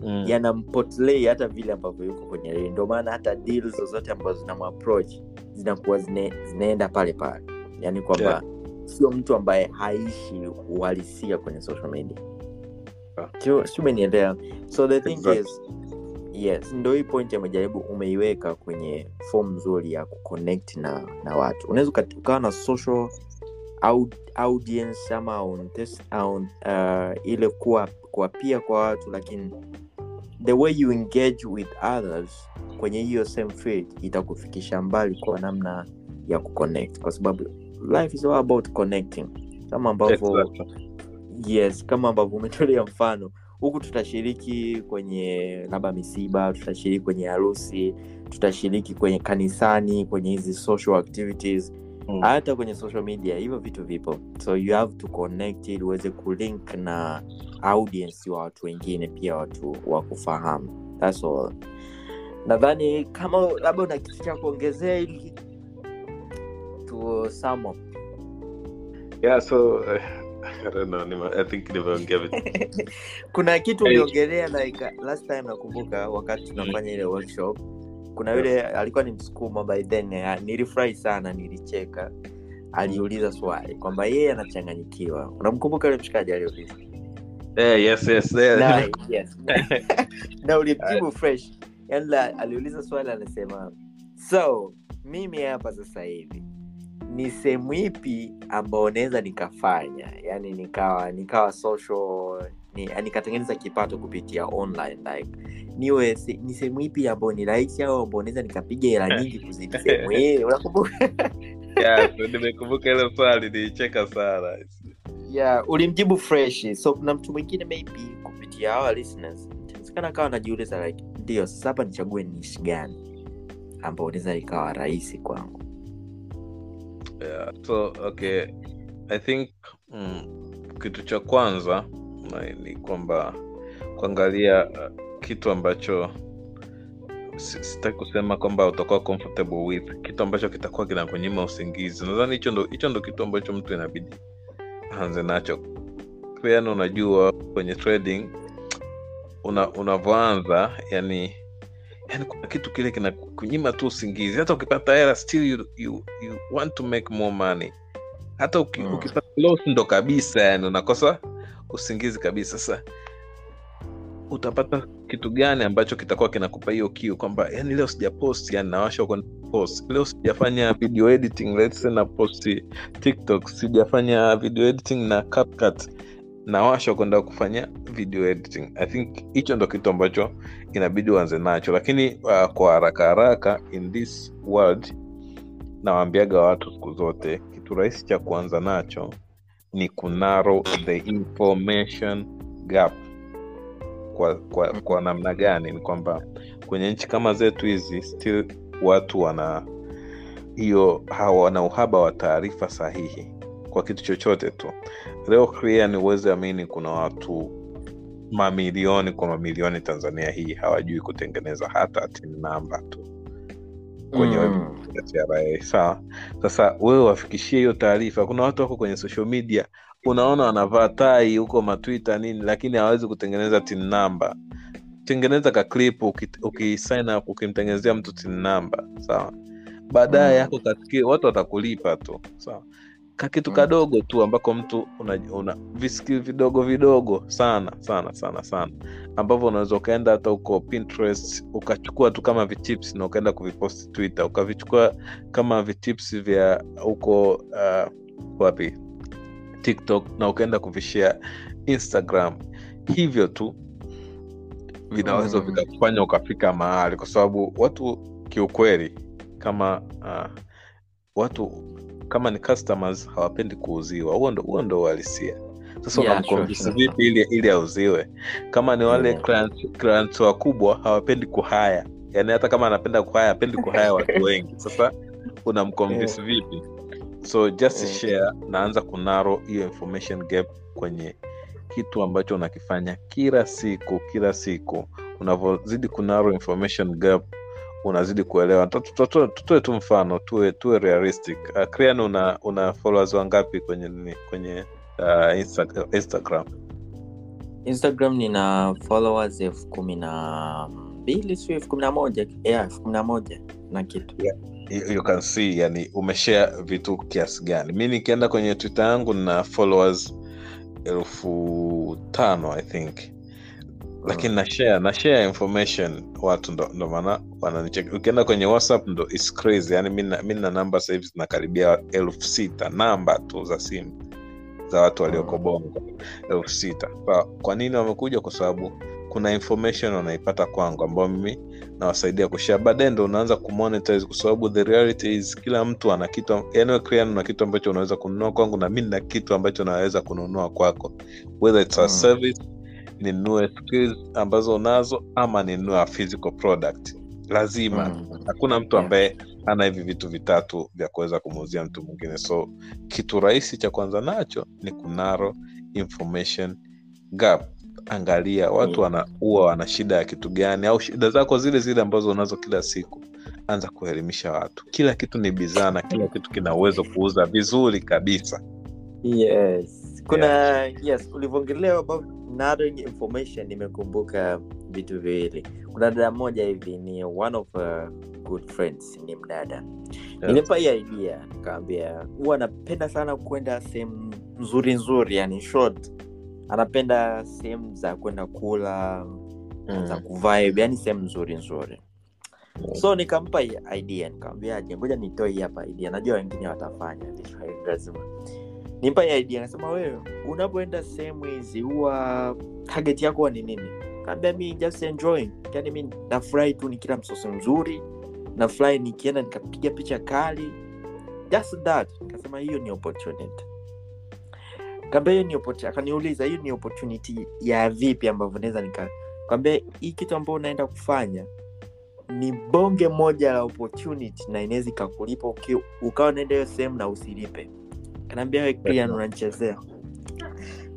Mm. yanampotlei hata vile ambavyo yuko kwenye real. ndio maana hata deal zozote ambazo zinamapproach zinakuwa zine, zinaenda pale pale yani kwamba Yeah. sio mtu ambaye haishi uhalisia kwenye social media Yeah. Sio- sio so the thing Exactly. is yes. Ndo hii point amejaribu umeiweka kwenye form nzuri ya kuconnect na na watu. Unaweza ukawa na social au, audience ama on this, on, uh, ile kuwa kuwapia kwa watu lakini the way you engage with others kwenye hiyo same field itakufikisha mbali kwa namna ya kuconnect. Kwa sababu life is all about connecting. Kama ambavyo Exactly. yes kama ambavyo umetolea mfano huku tutashiriki kwenye labda misiba tutashiriki kwenye harusi tutashiriki kwenye kanisani kwenye hizi social activities Mm. hata kwenye social media hivyo vitu vipo so you have to connect ili uweze kulink na audience wa watu wengine pia watu wa kufahamu That's all nadhani kama labda una kitu cha kuongezea ili sum up. yeah so uh, I don't know, nime- I think nimeongea vitu. Kuna kitu uliongelea like last time nakumbuka wakati tunafanya ile workshop. Kuna yule alikuwa ni msukuma by then eh, nilifurahi sana nilicheka. Aliuliza swali kwamba yeye anachanganyikiwa. Unamkumbuka yule mshikaji aliuliza Eh, yes yes yeah. na, yes. na ulimjibu fresh. Yani aliuliza swali anasema so mimi hapa sasa hivi ni sehemu ipi ambao naweza nikafanya yani nikawa nikawa social ni, nikatengeneza kipato kupitia online like niwe se- ni sehemu ipi ambao ni rahisi au ambao naweza nikapiga hela nyingi kuzidi sehemu hii unakumbuka? Nimekumbuka ile swali nilicheka sana. Yeah, ulimjibu fresh. So kuna mtu mwingine maybe kupitia our listeners inawezekana akawa anajiuliza like ndio sasa hapa nichague nishi gani ambao unaweza ikawa rahisi kwangu yeah. so okay i think mm, kitu cha kwanza ni kwamba kuangalia uh, kitu ambacho sitaki kusema kwamba utakuwa comfortable with kitu ambacho kitakuwa kinakunyima usingizi nadhani hicho ndo ndo kitu ambacho mtu inabidi aanze nacho yani unajua kwenye trading una unavyoanza yani yani kuna kitu kile kinakunyima tu usingizi. Hata ukipata hela still you, you, you want to make more money. Hata uki, Mm. ukipata loss ndo kabisa yani unakosa usingizi kabisa. Sasa utapata kitu gani ambacho kitakuwa kinakupa hiyo kiu kwamba yani leo sijapost yani nawasha post. Leo sijafanya video editing let's say na posti tiktok. Sijafanya video editing na CapCut nawasha kwenda kufanya video editing. I think hicho ndo kitu ambacho inabidi uanze nacho. Lakini uh, kwa haraka haraka in this world nawaambiaga watu siku zote kitu rahisi cha kuanza nacho ni kunaro the information gap. Kwa, kwa, kwa namna gani? Ni kwamba kwenye nchi kama zetu hizi still watu wana hiyo hawana uhaba wa taarifa sahihi kwa kitu chochote tu leo clear ni uweze amini kuna watu mamilioni kwa mamilioni tanzania hii hawajui kutengeneza hata tin namba tu kwenye Mm. TRA sawa? Sasa wewe wafikishie hiyo taarifa. Kuna watu wako kwenye social media unaona wanavaa tai huko matwita nini lakini hawawezi kutengeneza tin namba tengeneza ka clip uki, uki ukimtengenezea mtu tin namba sawa? Baadaye Mm. yako kasikie watu watakulipa tu. Sawa kakitu Mm. kadogo tu ambako mtu una, una viskill vidogo vidogo sana sana sana sana. Ambavyo unaweza ukaenda hata uko pinterest ukachukua tu kama vichips na ukaenda kuviposti twitter. Ukavichukua kama vichips vya huko uh, wapi? Tiktok na ukaenda kuvishare instagram. Hivyo tu vinaweza Mm. vikakufanya ukafika mahali. Kwa sababu watu kiukweli kama uh, watu kama ni customers hawapendi kuuziwa. Huo ndo huo ndo uhalisia. Sasa Yeah, unamconvince vipi ili ili auziwe? Kama ni wale Yeah. clients, clients wakubwa hawapendi kuhaya yani hata kama anapenda kuhaya apendi kuhaya watu wengi. Sasa unamconvince vipi? So just Mm. share naanza kunaro hiyo information gap kwenye kitu ambacho unakifanya kila siku kila siku. Unavyozidi kunaro information gap unazidi kuelewa. Tu- tu- tu- tutoe tu mfano tuwe tuwe realistic. Uh, Krian una una followers wangapi kwenye nini kwenye uh, Insta, instagram? Instagram nina followers elfu kumi na mbili sio elfu kumi na moja? Yeah, elfu kumi na moja na kitu. You, you can see yani umeshare vitu kiasi gani. Mi nikienda kwenye twitter yangu na followers elfu tano i think lakini na share na share information watu ndo, ndo maana wananicheki ukienda kwenye whatsapp ndo is crazy. Yani mi na- namba sahivi zinakaribia elfu sita. Namba tu za simu za watu walioko bongo. Elfu sita. Kwa- nini wamekuja? Kwa sababu kuna information wanaipata kwangu ambayo mimi nawasaidia kushare. Baadaye ndo unaanza kumonetize kwa sababu the reality is kila mtu ana kitu yani wewe Krian kitu ambacho unaweza kununua kwangu na mi na kitu ambacho naweza kununua kwako. Whether it's a Mm. service ninunue skills ambazo unazo ama ninunue physical product. Lazima. Mm. hakuna mtu ambaye ana hivi vitu vitatu vya kuweza kumuuzia mtu mwingine. So kitu rahisi cha kwanza nacho ni kunaro information gap. Angalia watu Yeah. wana huwa wana shida ya kitu gani au shida zako zile zile ambazo unazo kila siku. Anza kuelimisha watu. Kila kitu ni bidhaa na kila kitu kina uwezo kuuza vizuri kabisa. Yes kuna yes ulivyoongelea about narrowing information nimekumbuka vitu viwili. Kuna dada moja hivi ni one of uh, good friends ni mdada. Nilimpa hii idea nikawambia huwa anapenda sana kwenda sehemu nzuri nzuri yani short. Anapenda sehemu za kwenda kula za kuvibe yani sehemu nzuri nzuri. So nikampa idea nikamwambiaje ngoja nitoe hapa idea najua wengine watafanya lazima nimpa hii idea nasema wewe unapoenda sehemu hizi huwa target yako ni nini? Kaambia mi just enjoying yani mi nafurahi tu nikila msosi mzuri nafurahi nikienda nikapiga picha kali. Just that. Nikasema hiyo ni opportunity. Kaambia hiyo ni akaniuliza hiyo ni opportunity ya vipi ambavyo naweza nika kaambia hii kitu ambayo unaenda kufanya ni bonge moja la opportunity na inaweza ikakulipa ukawa unaenda hiyo sehemu na usilipe kanaambia we unanichezea.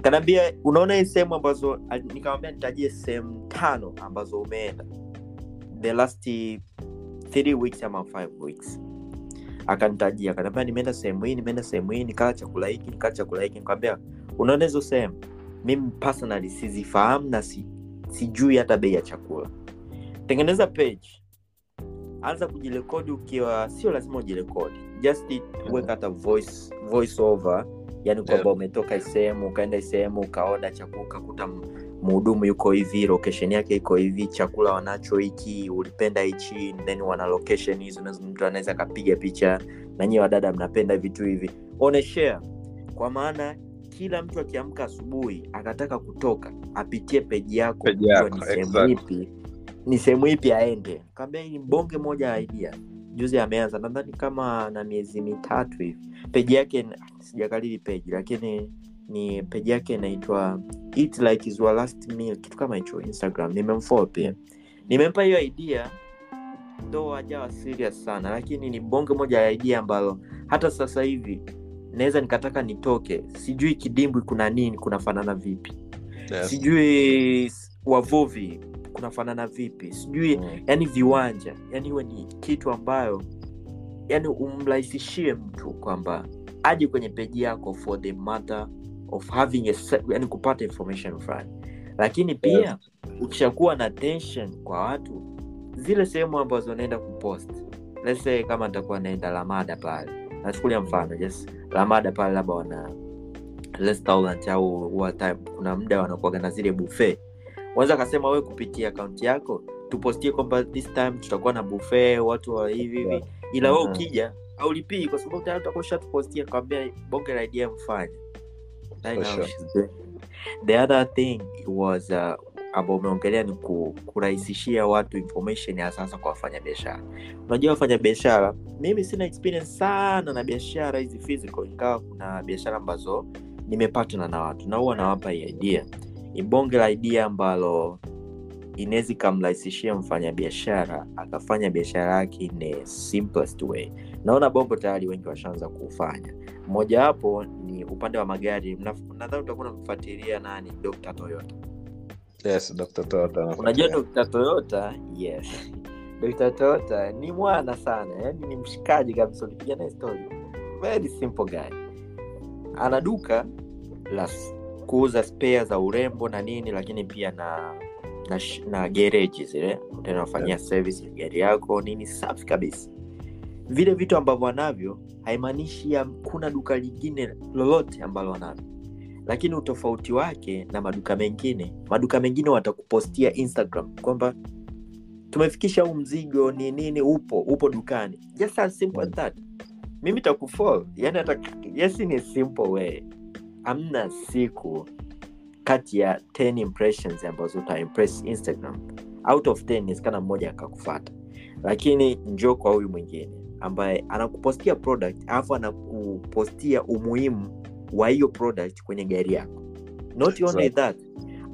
Kanaambia unaona hii sehemu ambazo nikamwambia nitajie sehemu tano ambazo umeenda. The last three weeks ama five weeks. Akanitajia akaniambia nimeenda sehemu hii nimeenda sehemu hii nikala chakula hiki nikala chakula hiki. Nikamwambia unaona hizo sehemu? Mimi personally sizifahamu na si, sijui hata bei ya chakula. Tengeneza page. Anza kujirekodi ukiwa sio lazima ujirekodi just it- weka hata voice, voice over yani kwamba Yeah. umetoka sehemu ukaenda sehemu ukaoda chakula ukakuta mhudumu yuko hivi location yake iko hivi chakula wanacho hiki ulipenda hichi then wana location hizo mtu anaweza akapiga picha na wadada mnapenda vitu hivi. Oneshare kwa maana kila mtu akiamka asubuhi akataka kutoka apitie peji yako ni sehemu exactly. ipi ni sehemu ipi aende. Kaambia ni bonge moja idea juzi ameanza nadhani kama na miezi mitatu hivi. Peji yake sijakalili peji lakini ni peji yake inaitwa eat like is your last meal kitu kama hicho instagram. Nimemfollow pia nimempa hiyo idea ndo ajawa serious sana lakini ni bonge moja ya idea ambalo hata sasa hivi naweza nikataka nitoke. Sijui kidimbwi kuna nini kunafanana vipi. Yes. sijui wavuvi kunafanana vipi sijui Mm. yani viwanja yani iwe ni kitu ambayo yani umrahisishie mtu kwamba aje kwenye peji yako for the matter of having a, yani kupata information fulani lakini pia yeah. ukishakuwa na tension kwa watu zile sehemu ambazo naenda kupost let's say kama nitakuwa naenda lamada pale nachukulia mfano yes lamada pale labda wana restaurant au huwa kuna muda wanakuaga na zile buffet wanaweza akasema wewe kupitia akaunti yako tupostie kwamba this time tutakuwa na buffet watu wa hivi hivi ila we Mhm. ukija aulipii kwa sababu tayari utakuwa ushatupostia kwambia bonge la idea sure. it. the other thing was uh, ambao umeongelea ni ku, kurahisishia watu information ya sasa kwa wafanya biashara unajua wafanya biashara mimi sina experience sana na biashara hizi physical ingawa kuna biashara ambazo nimepatana na watu na huwa nawapa idea ni bonge la idea ambalo inaweza ikamrahisishia mfanyabiashara akafanya biashara yake in simplest way. Naona bongo tayari wengi washaanza kuufanya mojawapo ni upande wa magari. Nadhani utakuwa unamfuatilia nani? Dr toyota. Yes dr Toyota unajua dr toyota? Yes. Dr toyota ni mwana sana. Yani ni mshikaji kabisa. Ulipiga naye story. Very simple guy. Ana duka la kuuza spare za urembo na nini lakini pia na na, na gereji zile utanafanyia service ya gari yako nini safi kabisa. Vile vitu ambavyo anavyo haimaanishi kuna duka lingine lolote ambalo anavyo lakini utofauti wake na maduka mengine maduka mengine watakupostia instagram kwamba tumefikisha huu mzigo ni nini upo upo dukani. Just as simple as that. Mimi takufol yani hata yes ni simple way amna siku kati ya 10 impressions ambazo utaimpress instagram out of 10 inawezekana mmoja akakufata lakini njoo kwa huyu mwingine ambaye anakupostia product alafu anakupostia umuhimu wa hiyo product kwenye gari yako. Not only Exactly. that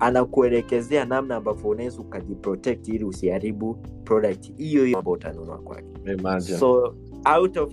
anakuelekezea namna ambavyo unaweza ukajiprotect ili usiharibu product hiyo hiyo ambao utanunua kwake. So out of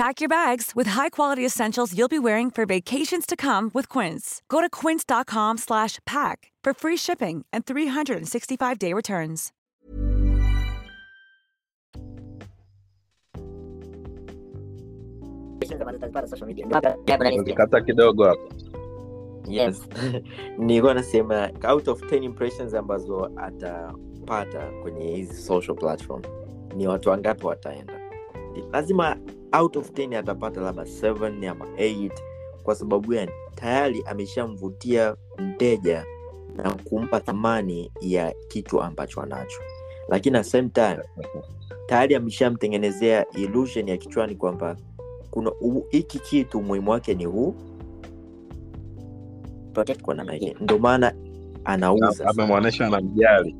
Pack your bags with high-quality essentials you'll be wearing for vacations to come with Quince. Go to quince.com/pack for free shipping and 365-day returns. ambazo utazipata social media. Labda jambo nalisikia. Ulikata kidogo hapo yes nilikuwa nasema out of 10 impressions ambazo atapata kwenye hizi social platform ni watu wangapi wataenda lazima out of 10 atapata labda 7 ama 8 kwa sababu yani tayari ameshamvutia mteja na kumpa thamani ya kitu ambacho anacho. Lakini at same time tayari ameshamtengenezea illusion ya kichwani kwamba kuna hiki kitu umuhimu wake ni huu. Ndio maana anauza. Anamjali.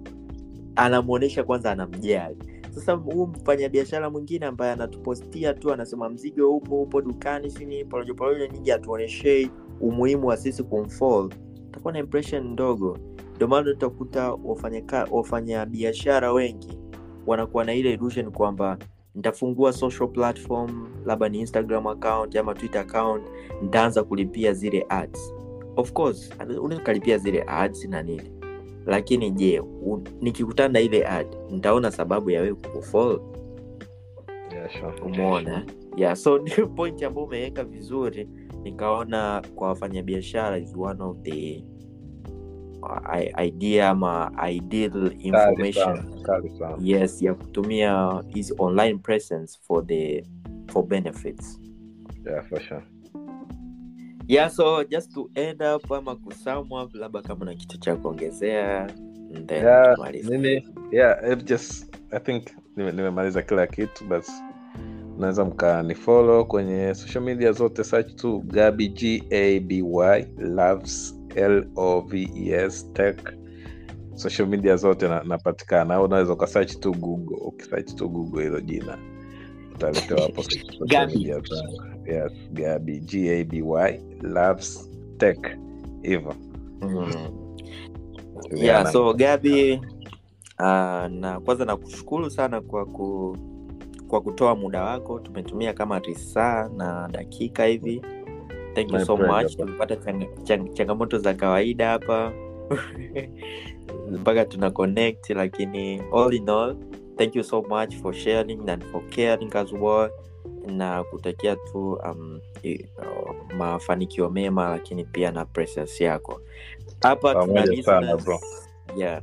Anamwonyesha kwanza anamjali sasa huu mfanyabiashara mwingine ambaye anatupostia tu anasema mzigo upo upo dukani sini porojo porojo nyingi atuonyeshei umuhimu wa sisi kumfall takuwa na impression ndogo. Ndio maana utakuta wafanyabiashara wengi wanakuwa na ile illusion kwamba nitafungua social platform labda ni instagram account ama twitter account nitaanza kulipia zile ads. Of course unaweza ukalipia zile ads na nini lakini je nikikutana na ile ad nitaona sababu ya wewe kukufollow yeah, sure. umeona? Yeah so ndio point ambayo umeweka vizuri nikaona kwa wafanyabiashara is one of the uh, idea ama ideal information. Yes ya kutumia hizi online presence for the for benefits. Yeah, for sure. Yeah so just to end up ama kusamwa labda kama na kitu cha kuongezea Yeah, mimi yeah, just I think nime- nimemaliza kila kitu basi unaweza mkanifolo kwenye social media zote search tu gabi gaby loves loves tech. Social media zote na- napatikana. Au unaweza ukasearch tu google ukisearch tu google hilo jina utaletewa hapo yes gabi gaby loves tech hivyo. Mm. Yeah, yeah na- so gabi uh, na kwanza nakushukuru sana kwa ku kwa kutoa muda wako. Tumetumia kama risaa na dakika hivi. Thank you My so pleasure, much. tumepata changamoto chang, chang, za kawaida hapa. Mpaka tuna connect lakini all in all thank you so much for sharing and for caring as well na kutakia tu um, uh, mafanikio mema lakini pia na presence yako hapa tuna Pamoja sana, listeners- bro. yeah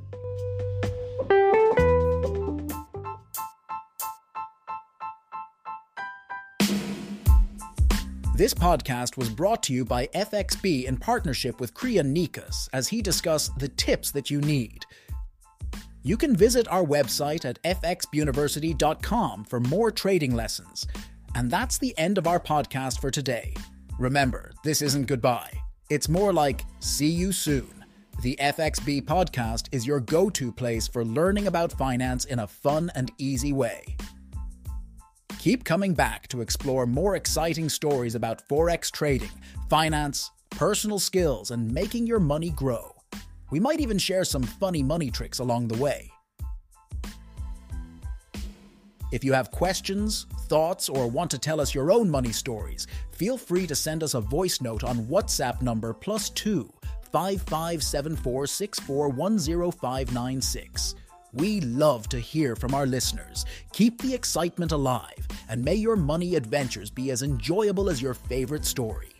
This podcast was brought to you by FXB in partnership with Kriya Nikas as he discussed the tips that you need. You can visit our website at fxuniversity.com for more trading lessons. And that's the end of our podcast for today. Remember, this isn't goodbye. It's more like see you soon. The FXB podcast is your go to place for learning about finance in a fun and easy way. Keep coming back to explore more exciting stories about Forex trading, finance, personal skills, and making your money grow. We might even share some funny money tricks along the way. If you have questions, thoughts, or want to tell us your own money stories, feel free to send us a voice note on WhatsApp number plus 2 5574641056. We love to hear from our listeners. Keep the excitement alive, and may your money adventures be as enjoyable as your favorite story.